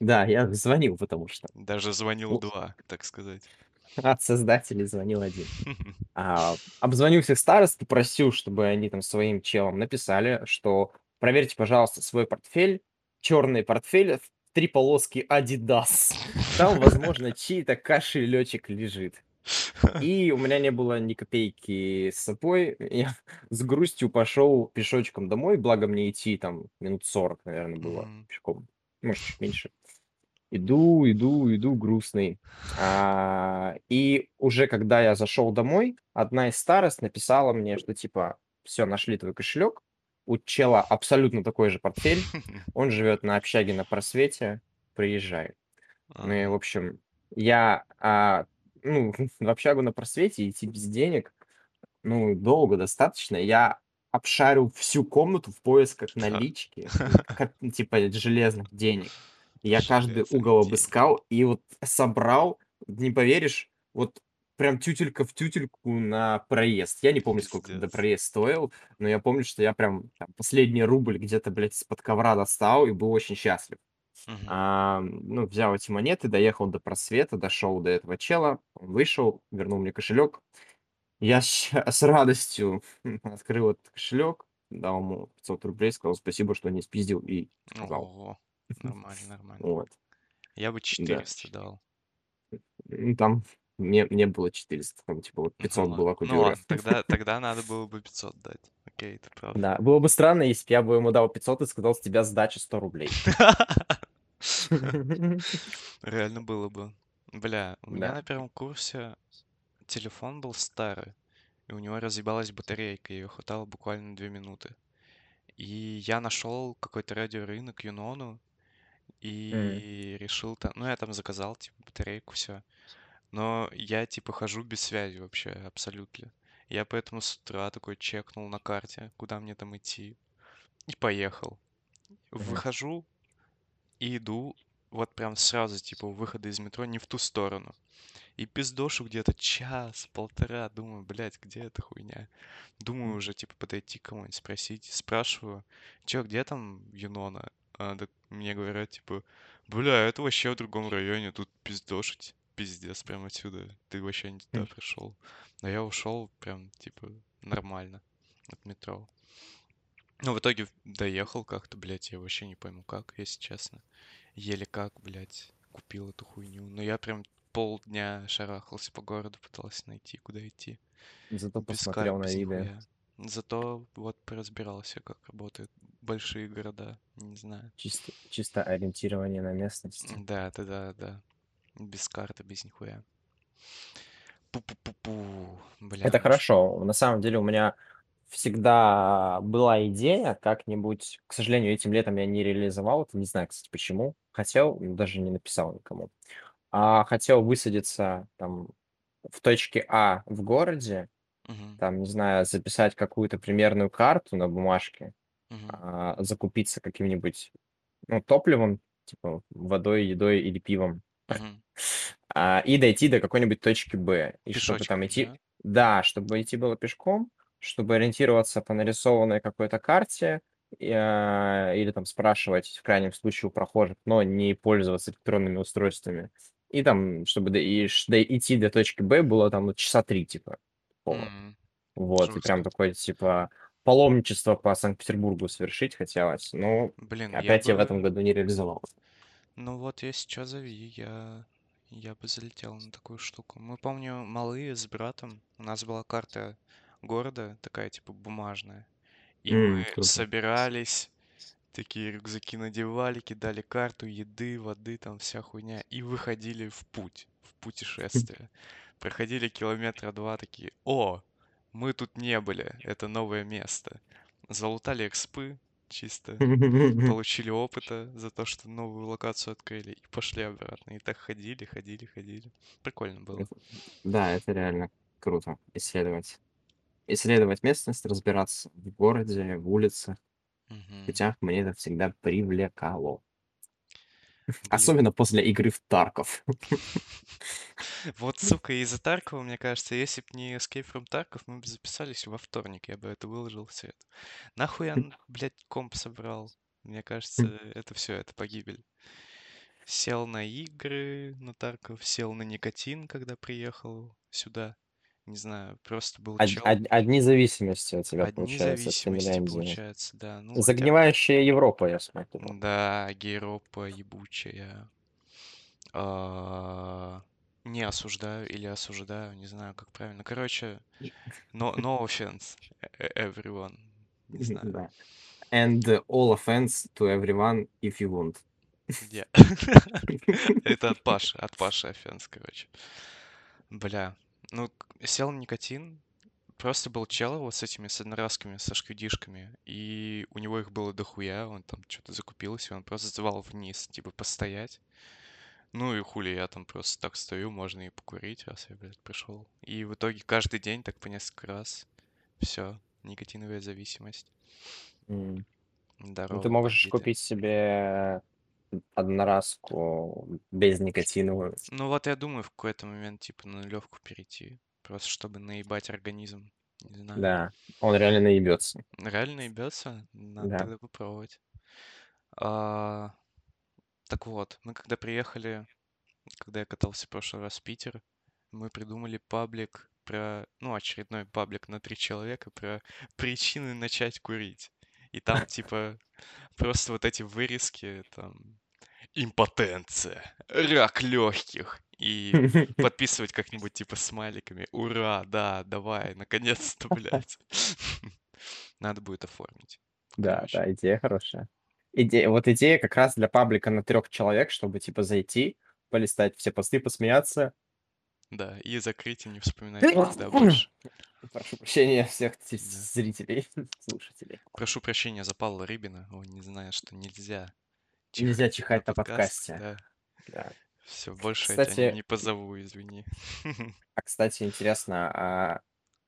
[SPEAKER 2] Да, я звонил, потому что
[SPEAKER 1] Даже звонил два, так сказать.
[SPEAKER 2] от создателей звонил один. А, обзвонил всех старост, попросил, чтобы они там своим челам написали, что проверьте, пожалуйста, свой портфель, черный портфель, в три полоски Adidas. Там, возможно, чей-то кошелечек лежит. И у меня не было ни копейки с собой. Я с грустью пошел пешочком домой, благо мне идти там минут 40, наверное, было
[SPEAKER 1] Мгм.
[SPEAKER 2] пешком. Может, чуть меньше. Иду, иду, иду грустный. А, и уже когда я зашел домой, одна из старост написала мне, что типа, все, нашли твой кошелек. У чела абсолютно такой же портфель. Он живет на общаге на просвете. Приезжай. Ну и, в общем, я, а, ну, в общагу на просвете идти без денег, ну, долго достаточно. Я обшарил всю комнату в поисках налички, ну, типа железных денег. Я каждый угол обыскал и вот собрал, не поверишь, вот прям тютелька в тютельку на проезд. Я не помню, сколько тогда проезд стоил, но я помню, что я прям там последний рубль где-то, блядь, из-под ковра достал и был очень счастлив.
[SPEAKER 1] Мгм.
[SPEAKER 2] А, ну, взял эти монеты, доехал до просвета, дошел до этого чела, он вышел, вернул мне кошелек. Я ща- с радостью открыл этот кошелек, дал ему 500 рублей, сказал спасибо, что не спиздил и сказал.
[SPEAKER 1] Ого. Нормально, нормально.
[SPEAKER 2] Вот,
[SPEAKER 1] Я бы
[SPEAKER 2] да.
[SPEAKER 1] 400 дал.
[SPEAKER 2] Ну, там мне, мне было 400, там типа вот
[SPEAKER 1] Ну
[SPEAKER 2] 500
[SPEAKER 1] ладно.
[SPEAKER 2] была
[SPEAKER 1] Ну
[SPEAKER 2] купюра.
[SPEAKER 1] ладно, тогда, тогда надо было бы 500 дать. Окей, ты прав.
[SPEAKER 2] Да, было бы странно, если бы я бы ему дал 500 и сказал, с тебя сдача 100 рублей.
[SPEAKER 1] Реально было бы. Бля, у меня на первом курсе телефон был старый, и у него разъебалась батарейка, ее хватало буквально две минуты. И я нашел какой-то радиорынок Юнону и решил там, ну я там заказал типа батарейку все, но я типа хожу без связи вообще абсолютно. Я поэтому с утра такой чекнул на карте, куда мне там идти, и поехал. Выхожу и иду вот прям сразу типа у выхода из метро не в ту сторону. И пиздошу где-то час, полтора, думаю, блядь, где эта хуйня? Думаю уже, типа, подойти к кому-нибудь спросить. Спрашиваю, чё, где там Юнона? А, так мне говорят, типа, бля, это вообще в другом районе, тут пиздошить. Пиздец, прям отсюда. Ты вообще не туда пришел. Но я ушел прям, типа, нормально от метро. Ну, в итоге доехал как-то, блядь, я вообще не пойму как, если честно. Еле как, блядь, купил эту хуйню. Но я прям полдня шарахался по городу, пытался найти, куда идти.
[SPEAKER 2] Зато
[SPEAKER 1] Без
[SPEAKER 2] посмотрел
[SPEAKER 1] карт,
[SPEAKER 2] на
[SPEAKER 1] нихуя. Зато вот поразбирался, как работают большие города. Не знаю.
[SPEAKER 2] Чисто, чисто ориентирование на местности.
[SPEAKER 1] Да, да, да, да. Без карты, без нихуя. Пу-пу-пу-пу. Бля,
[SPEAKER 2] Это
[SPEAKER 1] ну
[SPEAKER 2] хорошо. На самом деле у меня всегда была идея как-нибудь, к сожалению, этим летом я не реализовал это, не знаю, кстати, почему. Хотел, даже не написал никому. А хотел высадиться там в точке А в городе,
[SPEAKER 1] Мгм,
[SPEAKER 2] там, не знаю, записать какую-то примерную карту на бумажке,
[SPEAKER 1] мгм,
[SPEAKER 2] а, закупиться каким-нибудь, ну, топливом, типа водой, едой или пивом,
[SPEAKER 1] мгм.
[SPEAKER 2] а, и дойти до какой-нибудь точки Б. И чтобы там
[SPEAKER 1] Пешочком,
[SPEAKER 2] идти,
[SPEAKER 1] да?
[SPEAKER 2] да, чтобы идти было пешком, чтобы ориентироваться по нарисованной какой-то карте, а, или там спрашивать в крайнем случае у прохожих, но не пользоваться электронными устройствами. И там, чтобы до- и до- идти до точки Б было там ну, часа три, типа.
[SPEAKER 1] М,
[SPEAKER 2] Вот, и прям такое, типа, паломничество по Санкт-Петербургу совершить хотелось. Но
[SPEAKER 1] Блин, я
[SPEAKER 2] опять я в этом
[SPEAKER 1] бы...
[SPEAKER 2] году не реализовал.
[SPEAKER 1] Ну вот, если что, зови, я... Я бы залетел на такую штуку. Мы, помню, малые с братом, у нас была карта города, такая, типа, бумажная. И
[SPEAKER 2] М,
[SPEAKER 1] мы
[SPEAKER 2] круто.
[SPEAKER 1] собирались, такие рюкзаки надевали, кидали карту, еды, воды, там вся хуйня, и выходили в путь, в путешествие. Проходили километра два, такие, о, мы тут не были, это новое место. Залутали экспы, чисто получили опыта за то, что новую локацию открыли, и пошли обратно. И так ходили, ходили, ходили. Прикольно было.
[SPEAKER 2] Да, это реально круто. Исследовать. Исследовать местность, разбираться в городе, в улицах. В
[SPEAKER 1] Мгм.
[SPEAKER 2] путях мне это всегда привлекало.
[SPEAKER 1] Блин.
[SPEAKER 2] Особенно после игры в Тарков.
[SPEAKER 1] Вот, сука, из-за Таркова, мне кажется, если бы не Escape from Tarkov, мы бы записались во вторник, я бы это выложил все это. Нахуй я, блядь, комп собрал? Мне кажется, это все, это погибель. Сел на игры, на Тарков, сел на никотин, когда приехал сюда. Не знаю, просто был
[SPEAKER 2] Од-
[SPEAKER 1] чел.
[SPEAKER 2] од- Одни зависимости у тебя
[SPEAKER 1] Одни
[SPEAKER 2] получается от
[SPEAKER 1] зависимости, получается, да. Ну, хотя бы...
[SPEAKER 2] Загнивающая Европа, я смотрю.
[SPEAKER 1] Да, Гейропа ебучая. А, не осуждаю или осуждаю, не знаю, как правильно. Короче, no, no offense, e- everyone. Не знаю.
[SPEAKER 2] Да. And all offense to everyone if you want.
[SPEAKER 1] Я. Это от Паши, от Паши офенс, короче. Бля, ну, сел никотин, просто был чел вот с этими с одноразками, со шкюдишками, и у него их было дохуя, он там что-то закупился, он просто звал вниз, типа, постоять. Ну и хули, я там просто так стою, можно и покурить, раз я, блядь, пришел. И в итоге каждый день так по несколько раз. Все, никотиновая зависимость.
[SPEAKER 2] Ну,
[SPEAKER 1] Здорово,
[SPEAKER 2] ты можешь
[SPEAKER 1] бандиты.
[SPEAKER 2] купить себе одноразку безникотиновую.
[SPEAKER 1] Ну вот я думаю в какой-то момент, типа, на нулевку перейти. Просто чтобы наебать организм. Не знаю.
[SPEAKER 2] Да, он реально наебется.
[SPEAKER 1] Реально ебется? Надо
[SPEAKER 2] Да.
[SPEAKER 1] тогда попробовать. А, так вот, мы когда приехали, когда я катался в прошлый раз в Питер, мы придумали паблик про, ну, очередной паблик на три человека про причины начать курить. И там, типа, просто вот эти вырезки, там, импотенция, рак легких. И подписывать как-нибудь, типа, смайликами. Ура, да, давай, наконец-то, блядь. Надо будет оформить.
[SPEAKER 2] Да,
[SPEAKER 1] Короче.
[SPEAKER 2] да, идея хорошая. Идея, вот идея как раз для паблика на трех человек, чтобы типа зайти, полистать все посты, посмеяться.
[SPEAKER 1] Да, и закрыть и не вспоминать никогда больше.
[SPEAKER 2] Прошу прощения всех
[SPEAKER 1] Да.
[SPEAKER 2] зрителей, слушателей.
[SPEAKER 1] Прошу прощения за Павла Рыбина, он не знает, что нельзя
[SPEAKER 2] Нельзя чихать на
[SPEAKER 1] подкаст,
[SPEAKER 2] подкасте.
[SPEAKER 1] Да.
[SPEAKER 2] Да.
[SPEAKER 1] Все, больше я тебя
[SPEAKER 2] Кстати-
[SPEAKER 1] не позову, извини.
[SPEAKER 2] А, кстати, интересно, а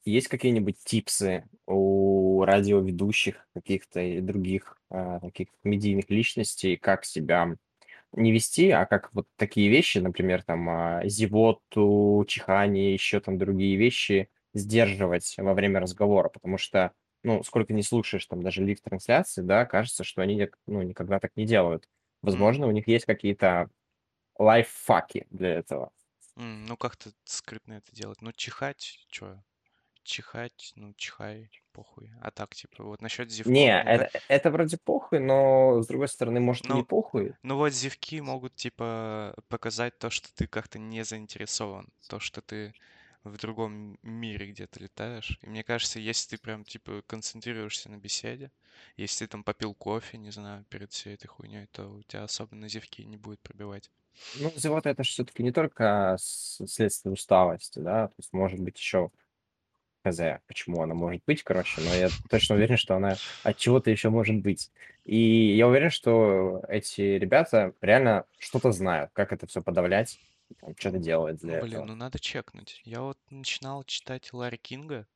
[SPEAKER 2] есть какие-нибудь типсы у радиоведущих каких-то и других а, таких медийных личностей, как себя не вести, а как вот такие вещи, например, там а, зевоту, чихание, еще там другие вещи сдерживать во время разговора, потому что, ну, сколько не слушаешь там даже лив-трансляции, да, кажется, что они, ну, никогда так не делают. Возможно, у них есть какие-то лайфхаки для этого.
[SPEAKER 1] М, Ну, как-то скрытно это делать. Ну, чихать, что? Чихать, ну, чихай, похуй. А так, типа, вот насчет зевков.
[SPEAKER 2] Не,
[SPEAKER 1] мне ка-
[SPEAKER 2] это, это вроде похуй, но с другой стороны, может, и не
[SPEAKER 1] Ну,
[SPEAKER 2] похуй.
[SPEAKER 1] Ну вот зевки могут, типа, показать то, что ты как-то не заинтересован, то, что ты в другом мире где-то летаешь. И мне кажется, если ты прям, типа, концентрируешься на беседе, если ты там попил кофе, не знаю, перед всей этой хуйней, то у тебя особо на зевки не будет пробивать.
[SPEAKER 2] Ну, зевота это же все-таки не только следствие усталости, да, то есть может быть еще хз, почему она может быть, короче, но я точно уверен, что она от чего-то еще может быть. И я уверен, что эти ребята реально что-то знают, как это все подавлять, там, что-то делают для
[SPEAKER 1] Блин,
[SPEAKER 2] этого.
[SPEAKER 1] ну надо чекнуть. Я вот начинал читать Ларри Кинга,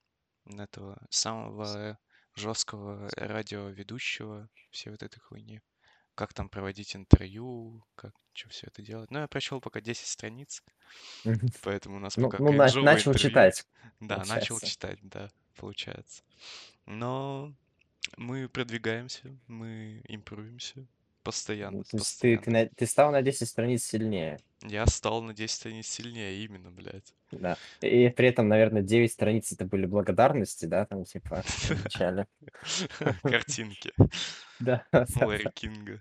[SPEAKER 1] этого самого жесткого радиоведущего, всей вот этой хуйни. Как там проводить интервью, как что все это делать. Ну, я прочел пока 10 страниц, поэтому у нас
[SPEAKER 2] Ну,
[SPEAKER 1] пока
[SPEAKER 2] ну, на- начал
[SPEAKER 1] интервью.
[SPEAKER 2] читать.
[SPEAKER 1] Да, начал
[SPEAKER 2] получается.
[SPEAKER 1] читать, да, получается. Но мы продвигаемся, мы импровимся постоянно,
[SPEAKER 2] Ну, То есть ты, ты,
[SPEAKER 1] постоянно.
[SPEAKER 2] на- ты стал на 10 страниц сильнее.
[SPEAKER 1] Я стал на 10 страниц сильнее, именно, блядь.
[SPEAKER 2] Да. И при этом, наверное, 9 страниц это были благодарности, да, там типа в начале.
[SPEAKER 1] Картинки
[SPEAKER 2] Да, да.
[SPEAKER 1] Кинга.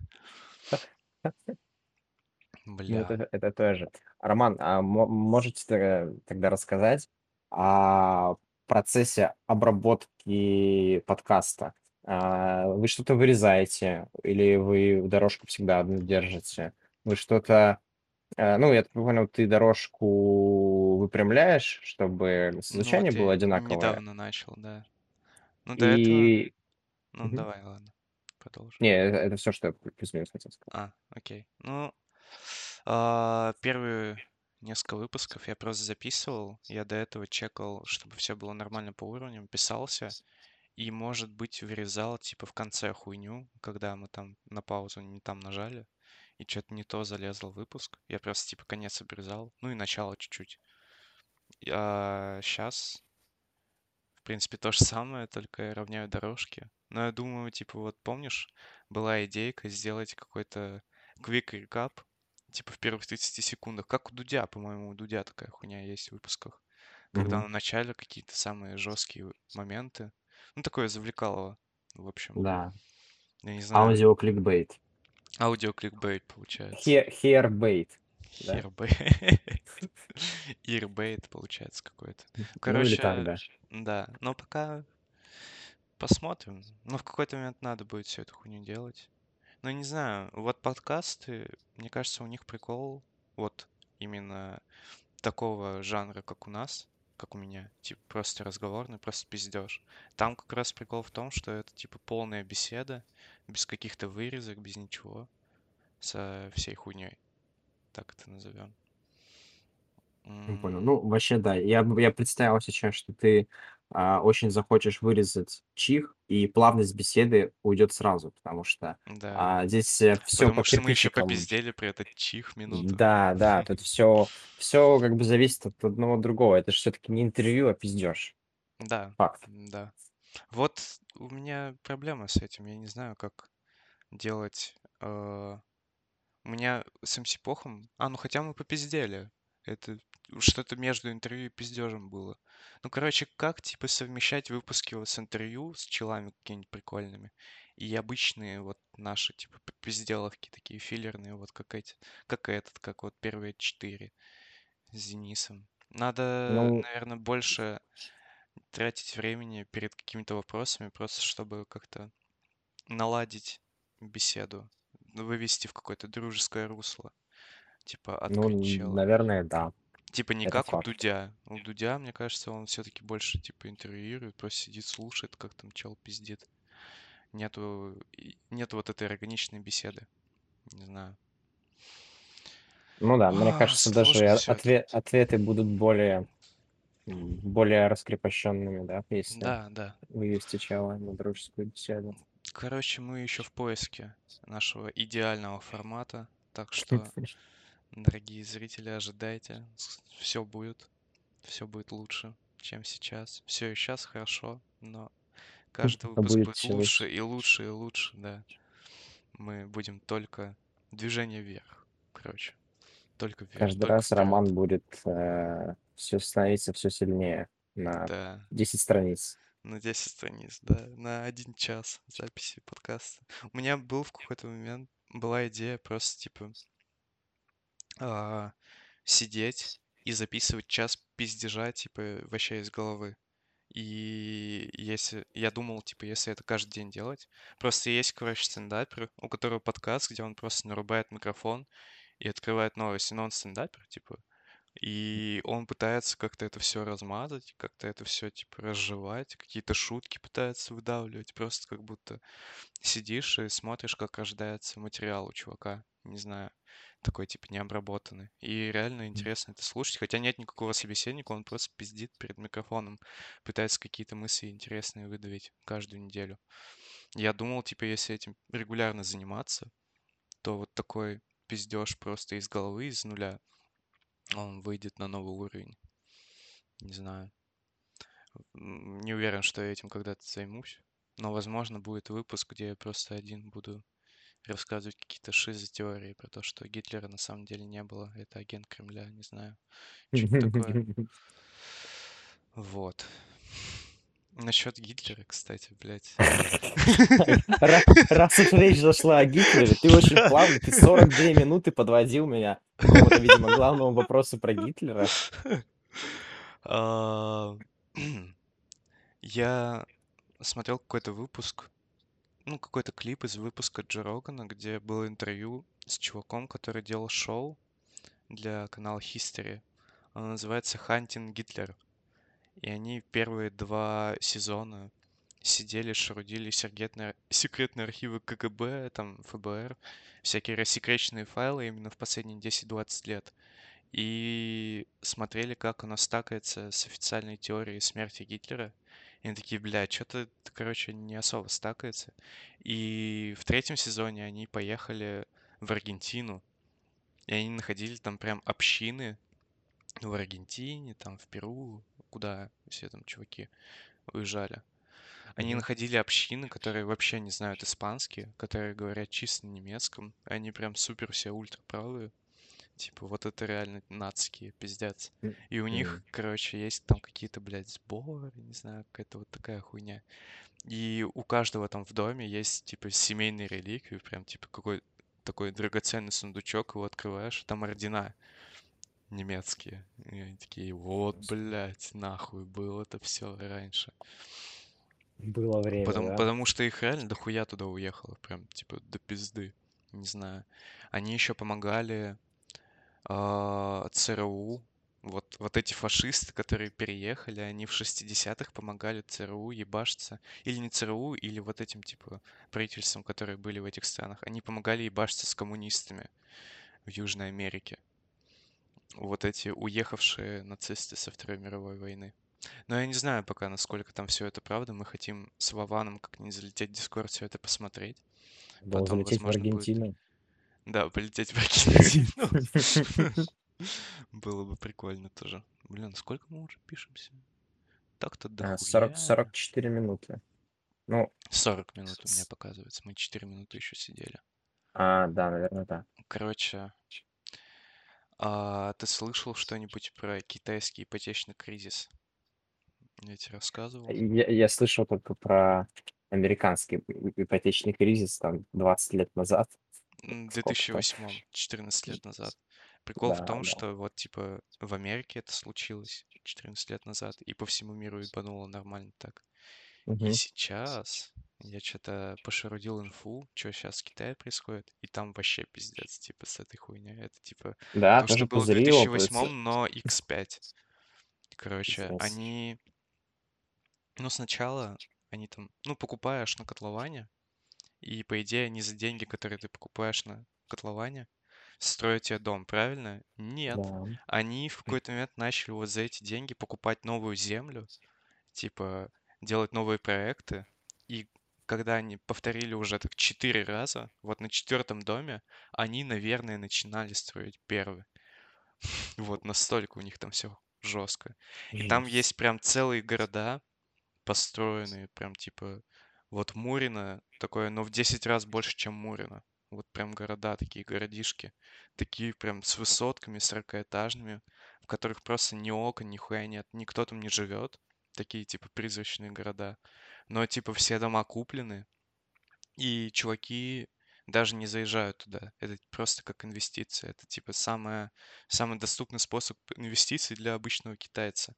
[SPEAKER 2] Ну,
[SPEAKER 1] Бля.
[SPEAKER 2] это, это тоже. Роман, а мо- можете тогда рассказать о процессе обработки подкаста? А, Вы что-то вырезаете или вы дорожку всегда одну держите? Вы что-то... а, Ну, я так понял, ты дорожку выпрямляешь, чтобы
[SPEAKER 1] Ну
[SPEAKER 2] звучание
[SPEAKER 1] вот
[SPEAKER 2] было одинаковое.
[SPEAKER 1] недавно начал, да. Ну до этого...
[SPEAKER 2] И...
[SPEAKER 1] Ну
[SPEAKER 2] Мгм.
[SPEAKER 1] давай, ладно, продолжи.
[SPEAKER 2] Не, это, это все, что я плюс-минус хотел сказать.
[SPEAKER 1] А, окей. Ну, а, первые несколько выпусков я просто записывал. Я до этого чекал, чтобы все было нормально по уровням, писался. И, может быть, вырезал, типа, в конце хуйню, когда мы там на паузу не там нажали, и что-то не то залезло в выпуск. Я просто, типа, конец обрезал. Ну и начало чуть-чуть. А сейчас, в принципе, то же самое, только я равняю дорожки. Но я думаю, типа, вот помнишь, была идейка сделать какой-то quick recap, типа в первых 30 секундах, как у Дудя, по-моему, у Дудя такая хуйня есть в выпусках. Когда
[SPEAKER 2] Мгм.
[SPEAKER 1] на начале какие-то самые жесткие моменты. Ну, такое завлекалово, в общем.
[SPEAKER 2] Да.
[SPEAKER 1] Я не знаю,
[SPEAKER 2] Аудио кликбейт.
[SPEAKER 1] аудио кликбейт получается.
[SPEAKER 2] Хе- Hearbait.
[SPEAKER 1] Hearbait. Earbait получается какой-то.
[SPEAKER 2] Ну или так,
[SPEAKER 1] Короче,
[SPEAKER 2] да.
[SPEAKER 1] да. Но пока посмотрим. Ну, в какой-то момент надо будет всю эту хуйню делать. Ну, не знаю, вот подкасты, мне кажется, у них прикол вот именно такого жанра, как у нас, как у меня, типа просто разговорный, просто пиздеж. Там как раз прикол в том, что это типа полная беседа, без каких-то вырезок, без ничего, со всей хуйней. Так это назовем.
[SPEAKER 2] Не понял. Ну, вообще, да. Я, я представил сейчас, что ты а, очень захочешь вырезать чих, и плавность беседы уйдет сразу, потому что
[SPEAKER 1] Да.
[SPEAKER 2] а, здесь все
[SPEAKER 1] Потому
[SPEAKER 2] по
[SPEAKER 1] что мы еще попиздели при этот чих минуту.
[SPEAKER 2] Да, да, тут все, все как бы зависит от одного от другого. Это же все-таки не интервью, а пиздеж.
[SPEAKER 1] Да,
[SPEAKER 2] Факт.
[SPEAKER 1] да. Вот у меня проблема с этим. Я не знаю, как делать. э, У меня с МС Похом... А, ну хотя мы попиздели. Это что-то между интервью и пиздежем было. Ну, короче, как, типа, совмещать выпуски вот с интервью, с челами какими-нибудь прикольными, и обычные вот наши, типа, пизделовки такие филлерные, вот как эти, как этот, как вот первые четыре с Денисом. Надо,
[SPEAKER 2] Ну,
[SPEAKER 1] наверное, больше тратить времени перед какими-то вопросами, просто чтобы как-то наладить беседу, вывести в какое-то дружеское русло, типа
[SPEAKER 2] ну,
[SPEAKER 1] открыть чела.
[SPEAKER 2] наверное, да.
[SPEAKER 1] Типа не
[SPEAKER 2] Это
[SPEAKER 1] как у
[SPEAKER 2] факт.
[SPEAKER 1] Дудя. У Дудя, мне кажется, он все-таки больше типа интервьюирует, просто сидит, слушает, как там чел пиздит. Нету, нету вот этой органичной беседы. Не знаю.
[SPEAKER 2] Ну да, мне
[SPEAKER 1] А,
[SPEAKER 2] кажется, даже
[SPEAKER 1] это.
[SPEAKER 2] отве- ответы будут более, более раскрепощенными, да, если
[SPEAKER 1] Да, да.
[SPEAKER 2] вывести чела на дружескую беседу.
[SPEAKER 1] Короче, мы еще в поиске нашего идеального формата, так что, дорогие зрители, ожидайте, все будет, все будет лучше, чем сейчас. Все и сейчас хорошо, но каждый выпуск
[SPEAKER 2] будет
[SPEAKER 1] будет лучше и лучше и лучше, да. Мы будем только движение вверх, короче, только вверх,
[SPEAKER 2] Каждый
[SPEAKER 1] только
[SPEAKER 2] раз
[SPEAKER 1] вперед.
[SPEAKER 2] роман будет все становиться все сильнее на
[SPEAKER 1] Да,
[SPEAKER 2] 10 страниц.
[SPEAKER 1] на 10 страниц, да, на один час записи подкаста. У меня был в какой-то момент, была идея просто, типа, а, сидеть и записывать час пиздежа, типа, вообще из головы. И если я думал, типа, если это каждый день делать, просто есть, короче, стендапер, у которого подкаст, где он просто нарубает микрофон и открывает новости, но он стендапер, типа, и он пытается как-то это все размазать, как-то это все, типа, разжевать, какие-то шутки пытается выдавливать, просто как будто сидишь и смотришь, как рождается материал у чувака, не знаю, такой, типа, необработанный. И реально интересно это слушать, хотя нет никакого собеседника, он просто пиздит перед микрофоном, пытается какие-то мысли интересные выдавить каждую неделю. Я думал, типа, если этим регулярно заниматься, то вот такой пиздеж просто из головы, из нуля, он выйдет на новый уровень. Не знаю. Не уверен, что я этим когда-то займусь. Но, возможно, будет выпуск, где я просто один буду рассказывать какие-то шизы теории про то, что Гитлера на самом деле не было. Это агент Кремля, не знаю. Что-то такое. Вот. Насчет Гитлера, кстати, блядь.
[SPEAKER 2] Ра- Раз уж речь зашла о Гитлере, ты очень плавно, ты 42 минуты подводил меня к какому-то, видимо, главному вопросу про Гитлера.
[SPEAKER 1] А, Я смотрел какой-то выпуск, ну, какой-то клип из выпуска Джо Рогана, где было интервью с чуваком, который делал шоу для канала History. Оно называется «Хантинг Гитлер». И они первые два сезона сидели, шарудили секретные, секретные архивы КГБ, там, ФБР, всякие рассекреченные файлы именно в последние 10-20 лет. И смотрели, как оно стакается с официальной теорией смерти Гитлера. И они такие, бля, что-то, короче, не особо стакается. И в третьем сезоне они поехали в Аргентину. И они находили там прям общины в Аргентине, там в Перу, куда все там чуваки уезжали. Они находили общины, которые вообще не знают испанский, которые говорят чисто немецком. Они прям супер все ультраправые. Типа, вот это реально нацкие, пиздец. И у них, короче, есть там какие-то, блядь, сборы, не знаю, какая-то вот такая хуйня. И у каждого там в доме есть, типа, семейные реликвии, прям, типа, какой такой драгоценный сундучок, его открываешь, там ордена немецкие. И они такие, вот, блядь, нахуй, было это все раньше.
[SPEAKER 2] Было время,
[SPEAKER 1] Потому,
[SPEAKER 2] да?
[SPEAKER 1] потому что их реально дохуя туда уехало, прям, типа, до пизды. Не знаю. Они еще помогали ЦРУ. Вот, вот эти фашисты, которые переехали, они в 60-х помогали ЦРУ ебашиться. Или не ЦРУ, или вот этим, типа, правительствам, которые были в этих странах. Они помогали ебашиться с коммунистами в Южной Америке. Вот эти уехавшие нацисты со Второй мировой войны. Но я не знаю пока, насколько там все это правда. Мы хотим с Вованом как-нибудь залететь в Дискорд, все это посмотреть.
[SPEAKER 2] Было
[SPEAKER 1] Потом,
[SPEAKER 2] залететь в
[SPEAKER 1] возможно, будет... Да, полететь в Аргентину. Было бы прикольно тоже. Блин, сколько мы уже пишемся? Так-то
[SPEAKER 2] А,
[SPEAKER 1] дохуя.
[SPEAKER 2] 40, 44 минуты. Ну,
[SPEAKER 1] 40 минут у меня показывается. Мы 4 минуты еще сидели.
[SPEAKER 2] а, да, наверное, да.
[SPEAKER 1] Короче, а ты слышал что-нибудь про китайский ипотечный кризис? Я тебе рассказывал.
[SPEAKER 2] Я, я слышал только про американский ипотечный кризис там 20 лет назад.
[SPEAKER 1] М, В
[SPEAKER 2] Сколько там?
[SPEAKER 1] 2008, 14 лет назад. Прикол в
[SPEAKER 2] Да,
[SPEAKER 1] том,
[SPEAKER 2] да.
[SPEAKER 1] что вот типа в Америке это случилось 14 лет назад, и по всему миру ебануло нормально так. И
[SPEAKER 2] Мгм.
[SPEAKER 1] сейчас я что-то пошерудил инфу, что сейчас в Китае происходит, и там вообще пиздец, типа, с этой хуйней. Это типа
[SPEAKER 2] Да,
[SPEAKER 1] то, что было в
[SPEAKER 2] пузыри
[SPEAKER 1] 2008,
[SPEAKER 2] лопаются.
[SPEAKER 1] но x5. Короче,
[SPEAKER 2] Пиздец.
[SPEAKER 1] они... Ну, сначала они там, ну, покупаешь на котловане, и, по идее, они за деньги, которые ты покупаешь на котловане, строят тебе дом, правильно? Нет.
[SPEAKER 2] Да.
[SPEAKER 1] Они в какой-то момент начали вот за эти деньги покупать новую землю, типа делать новые проекты. И когда они повторили уже так четыре раза, вот на четвертом доме, они, наверное, начинали строить первый. Вот настолько у них там все жестко. И там есть прям целые города, построенные прям типа вот Мурино такое, но в 10 раз больше, чем Мурино. Вот прям города, такие городишки, такие прям с высотками, 40-этажными, в которых просто ни окон, нихуя нет, никто там не живет. Такие типа призрачные города. Но типа все дома куплены, и чуваки даже не заезжают туда. Это просто как инвестиция. Это типа самая, самый доступный способ инвестиций для обычного китайца.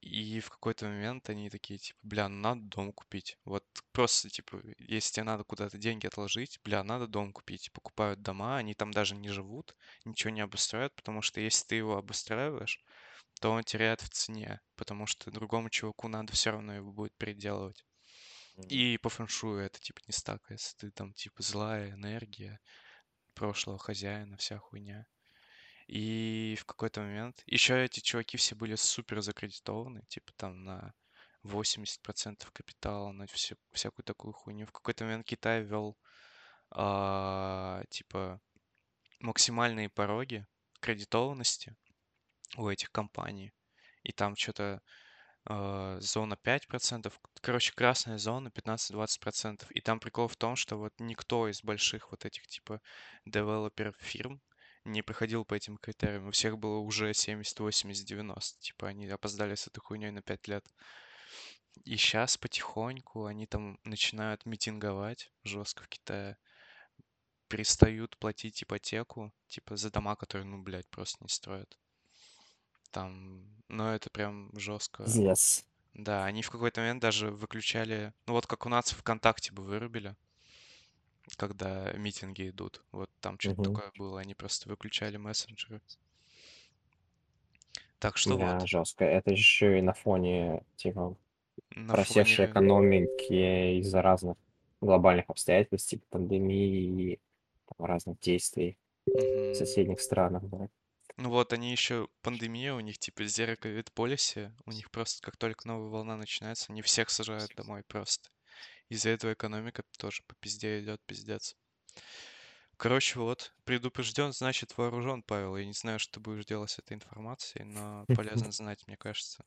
[SPEAKER 1] И в какой-то момент они такие, типа, бля, ну надо дом купить. Вот просто, типа, если тебе надо куда-то деньги отложить, бля, надо дом купить. Покупают дома, они там даже не живут, ничего не обустраивают, потому что если ты его обустраиваешь, то он теряет в цене, потому что другому чуваку надо все равно его будет переделывать. И по фэншую это, типа, не стакается. Ты там, типа, злая энергия прошлого хозяина, вся хуйня. И в какой-то момент... Еще эти чуваки все были супер закредитованы, типа там на 80% капитала, на всю, всякую такую хуйню. В какой-то момент Китай ввел а, типа максимальные пороги кредитованности у этих компаний. И там что-то э, зона 5%, короче, красная зона 15-20%. И там прикол в том, что вот никто из больших вот этих типа девелоперов фирм не проходил по этим критериям. У всех было уже 70, 80, 90. Типа они опоздали с этой хуйней на 5 лет. И сейчас потихоньку они там начинают митинговать жестко в Китае. Перестают платить ипотеку, типа за дома, которые, ну, блядь, просто не строят. Там, ну, это прям жестко.
[SPEAKER 2] Пиздец.
[SPEAKER 1] Да, они в какой-то момент даже выключали, ну вот как у нас ВКонтакте бы вырубили, когда митинги идут. Вот там что-то
[SPEAKER 2] Мгм.
[SPEAKER 1] такое было, они просто выключали мессенджеры. Так что
[SPEAKER 2] Да,
[SPEAKER 1] вот,
[SPEAKER 2] жестко. Это еще и на фоне, типа,
[SPEAKER 1] на
[SPEAKER 2] просевшей
[SPEAKER 1] фоне...
[SPEAKER 2] экономики из-за разных глобальных обстоятельств, типа пандемии и там, разных действий в
[SPEAKER 1] Мгм.
[SPEAKER 2] соседних странах, да.
[SPEAKER 1] Ну вот, они еще, пандемия, у них типа Zero COVID policy, у них просто как только новая волна начинается, они всех сажают домой просто. Из-за этого экономика тоже по пизде идет, пиздец. Короче, вот, предупрежден, значит вооружен, Павел. Я не знаю, что ты будешь делать с этой информацией, но полезно знать, мне кажется.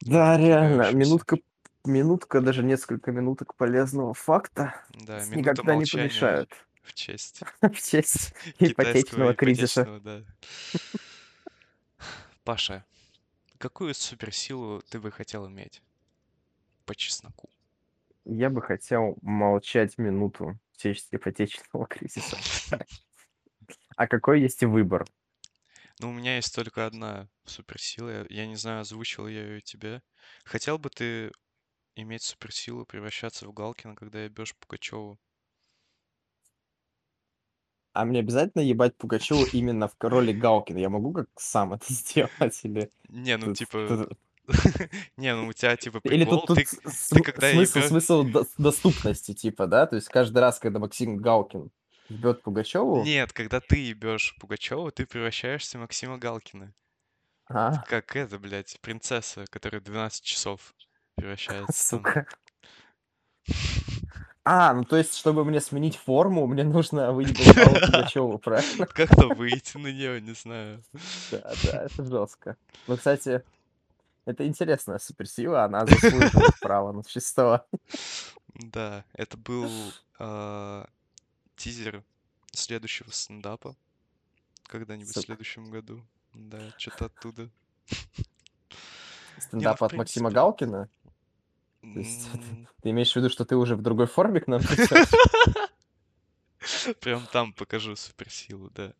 [SPEAKER 2] Да, реально, минутка, минутка, даже несколько минуток полезного факта
[SPEAKER 1] Да,
[SPEAKER 2] никогда не помешают
[SPEAKER 1] в честь
[SPEAKER 2] в честь ипотечного кризиса.
[SPEAKER 1] да. Паша, какую суперсилу ты бы хотел иметь? По чесноку.
[SPEAKER 2] Я бы хотел молчать минуту. ипотечного кризиса. А какой есть выбор?
[SPEAKER 1] Ну, у меня есть только одна суперсила. Я, я не знаю, озвучил я ее тебе. Хотел бы ты иметь суперсилу, превращаться в Галкина, когда ебешь Пугачеву?
[SPEAKER 2] А мне обязательно ебать Пугачеву именно в роли Галкина? Я могу как сам это сделать? Или
[SPEAKER 1] Не, ну
[SPEAKER 2] тут,
[SPEAKER 1] типа...
[SPEAKER 2] тут-
[SPEAKER 1] Не, ну у тебя типа
[SPEAKER 2] или
[SPEAKER 1] прикол,
[SPEAKER 2] тут, тут
[SPEAKER 1] ты,
[SPEAKER 2] с-
[SPEAKER 1] ты когда
[SPEAKER 2] смысл,
[SPEAKER 1] ебешь...
[SPEAKER 2] смысл до- доступности, типа, да? То есть каждый раз, когда Максим Галкин ебет Пугачеву,
[SPEAKER 1] Нет, когда ты ебешь Пугачева, ты превращаешься в Максима Галкина.
[SPEAKER 2] а,
[SPEAKER 1] Как это, блядь, принцесса, которая 12 часов превращается
[SPEAKER 2] сука. А, ну то есть, чтобы мне сменить форму, мне нужно выебать Аллу Пугачеву, правильно?
[SPEAKER 1] Как-то выйти на нее, не знаю.
[SPEAKER 2] Да, да, это жестко. Ну, кстати, это интересная суперсила, она заслуживает права на существование.
[SPEAKER 1] Да, это был а, тизер следующего стендапа. Когда-нибудь в следующем году. Да, что-то оттуда.
[SPEAKER 2] Стендап
[SPEAKER 1] в
[SPEAKER 2] от Максима. Галкина? есть Ты имеешь в виду, что ты уже в другой форме к нам?
[SPEAKER 1] Прям там покажу суперсилу, да.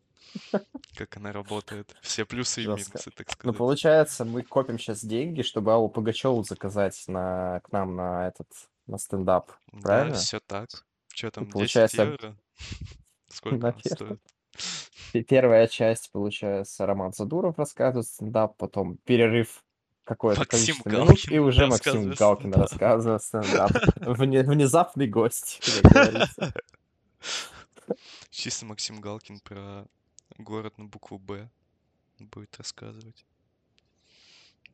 [SPEAKER 1] Как она работает. Все плюсы и
[SPEAKER 2] Жестко.
[SPEAKER 1] минусы, так
[SPEAKER 2] Ну,
[SPEAKER 1] сказать.
[SPEAKER 2] получается, мы копим сейчас деньги, чтобы Аллу Пугачеву заказать на, к нам на этот, на стендап.
[SPEAKER 1] Да,
[SPEAKER 2] правильно?
[SPEAKER 1] все так. Что там, 10
[SPEAKER 2] получается,
[SPEAKER 1] евро? Сколько она стоит?
[SPEAKER 2] Пе- Первая часть, получается, Роман Задуров рассказывает стендап, потом перерыв какое-то
[SPEAKER 1] Максим
[SPEAKER 2] количество минут, и уже Максим Галкин рассказывает стендап. Вне- Внезапный гость.
[SPEAKER 1] Чисто Максим Галкин про город на букву Б будет рассказывать.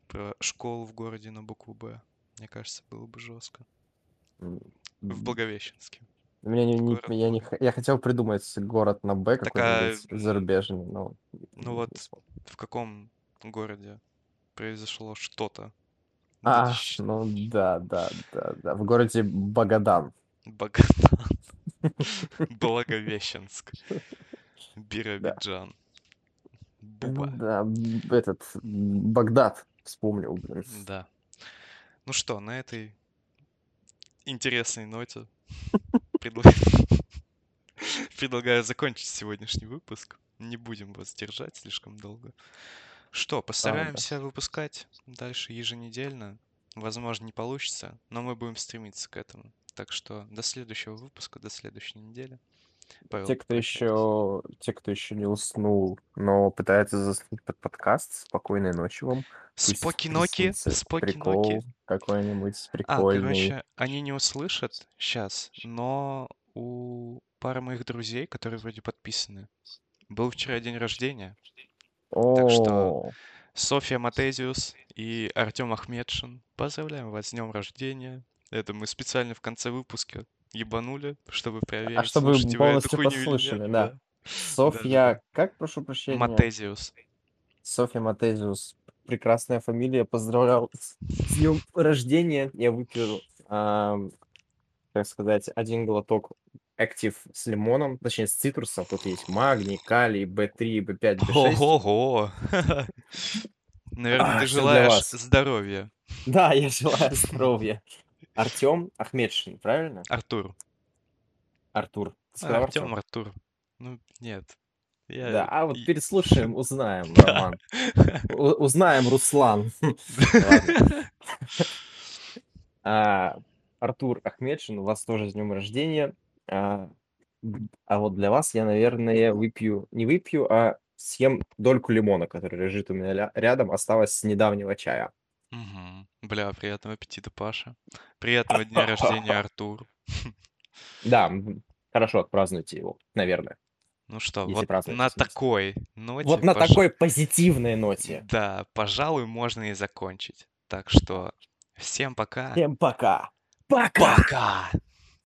[SPEAKER 1] Про школу в городе на букву Б. Мне кажется, было бы жестко. В Благовещенске.
[SPEAKER 2] Мне не, не-
[SPEAKER 1] Город
[SPEAKER 2] я, не, я хотел придумать город на Б какой-нибудь
[SPEAKER 1] а,
[SPEAKER 2] зарубежный, но
[SPEAKER 1] Ну вот, в каком городе произошло что-то?
[SPEAKER 2] А,
[SPEAKER 1] 2000
[SPEAKER 2] ну да, да, да, да. В городе Багадан.
[SPEAKER 1] Богдан. Благовещенск. Биробиджан. Буба.
[SPEAKER 2] Да, этот Багдад вспомнил.
[SPEAKER 1] Да. Ну что, на этой интересной ноте предла- предлагаю закончить сегодняшний выпуск. Не будем вас держать слишком долго. Что, постараемся выпускать дальше еженедельно. Возможно, не получится, но мы будем стремиться к этому. Так что до следующего выпуска, до следующей недели. Павел,
[SPEAKER 2] Те, кто еще, те, кто еще не уснул, но пытается заснуть под подкаст, спокойной ночи вам.
[SPEAKER 1] Споки-ноки, споки-ноки.
[SPEAKER 2] какой-нибудь
[SPEAKER 1] А,
[SPEAKER 2] прикольный.
[SPEAKER 1] короче, они не услышат сейчас, но у пары моих друзей, которые вроде подписаны, был вчера день рождения. Так что Софья Матезиус и Артем Ахмедшин, поздравляем вас с днем рождения. Это мы специально в конце выпуска ебанули, чтобы проверить,
[SPEAKER 2] а чтобы полностью послушали,
[SPEAKER 1] нет.
[SPEAKER 2] да.
[SPEAKER 1] да.
[SPEAKER 2] Софья, как, прошу прощения?
[SPEAKER 1] Матезиус.
[SPEAKER 2] Софья Матезиус. Прекрасная фамилия. Поздравлял с днем рождения. Я выпил, ам, так сказать, один глоток актив с лимоном, точнее, с цитрусом. Тут есть магний, калий, B3, B5, B6.
[SPEAKER 1] Ого-го! Наверное,
[SPEAKER 2] А,
[SPEAKER 1] ты желаешь здоровья.
[SPEAKER 2] Да, я желаю здоровья. Артем Ахмедшин, правильно?
[SPEAKER 1] Артур.
[SPEAKER 2] Артур. Ты сказал
[SPEAKER 1] Артем? Артур. Ну, нет. Я...
[SPEAKER 2] Да, а вот переслушаем, узнаем. Роман. Узнаем, Руслан. А, Артур Ахмедшин, у вас тоже с днем рождения. А, а вот для вас я, наверное, выпью, не выпью, а съем дольку лимона, который лежит у меня рядом, осталось с недавнего чая.
[SPEAKER 1] Мгм. Бля, приятного аппетита, Паша. Приятного дня рождения, Артур.
[SPEAKER 2] Да, м, хорошо, отпразднуйте его, наверное.
[SPEAKER 1] Ну что,
[SPEAKER 2] Если
[SPEAKER 1] вот на
[SPEAKER 2] в смысле.
[SPEAKER 1] такой ноте...
[SPEAKER 2] Вот на
[SPEAKER 1] пож-
[SPEAKER 2] такой позитивной ноте.
[SPEAKER 1] Да, пожалуй, можно и закончить. Так что всем пока.
[SPEAKER 2] Всем пока. Пока!
[SPEAKER 1] Пока!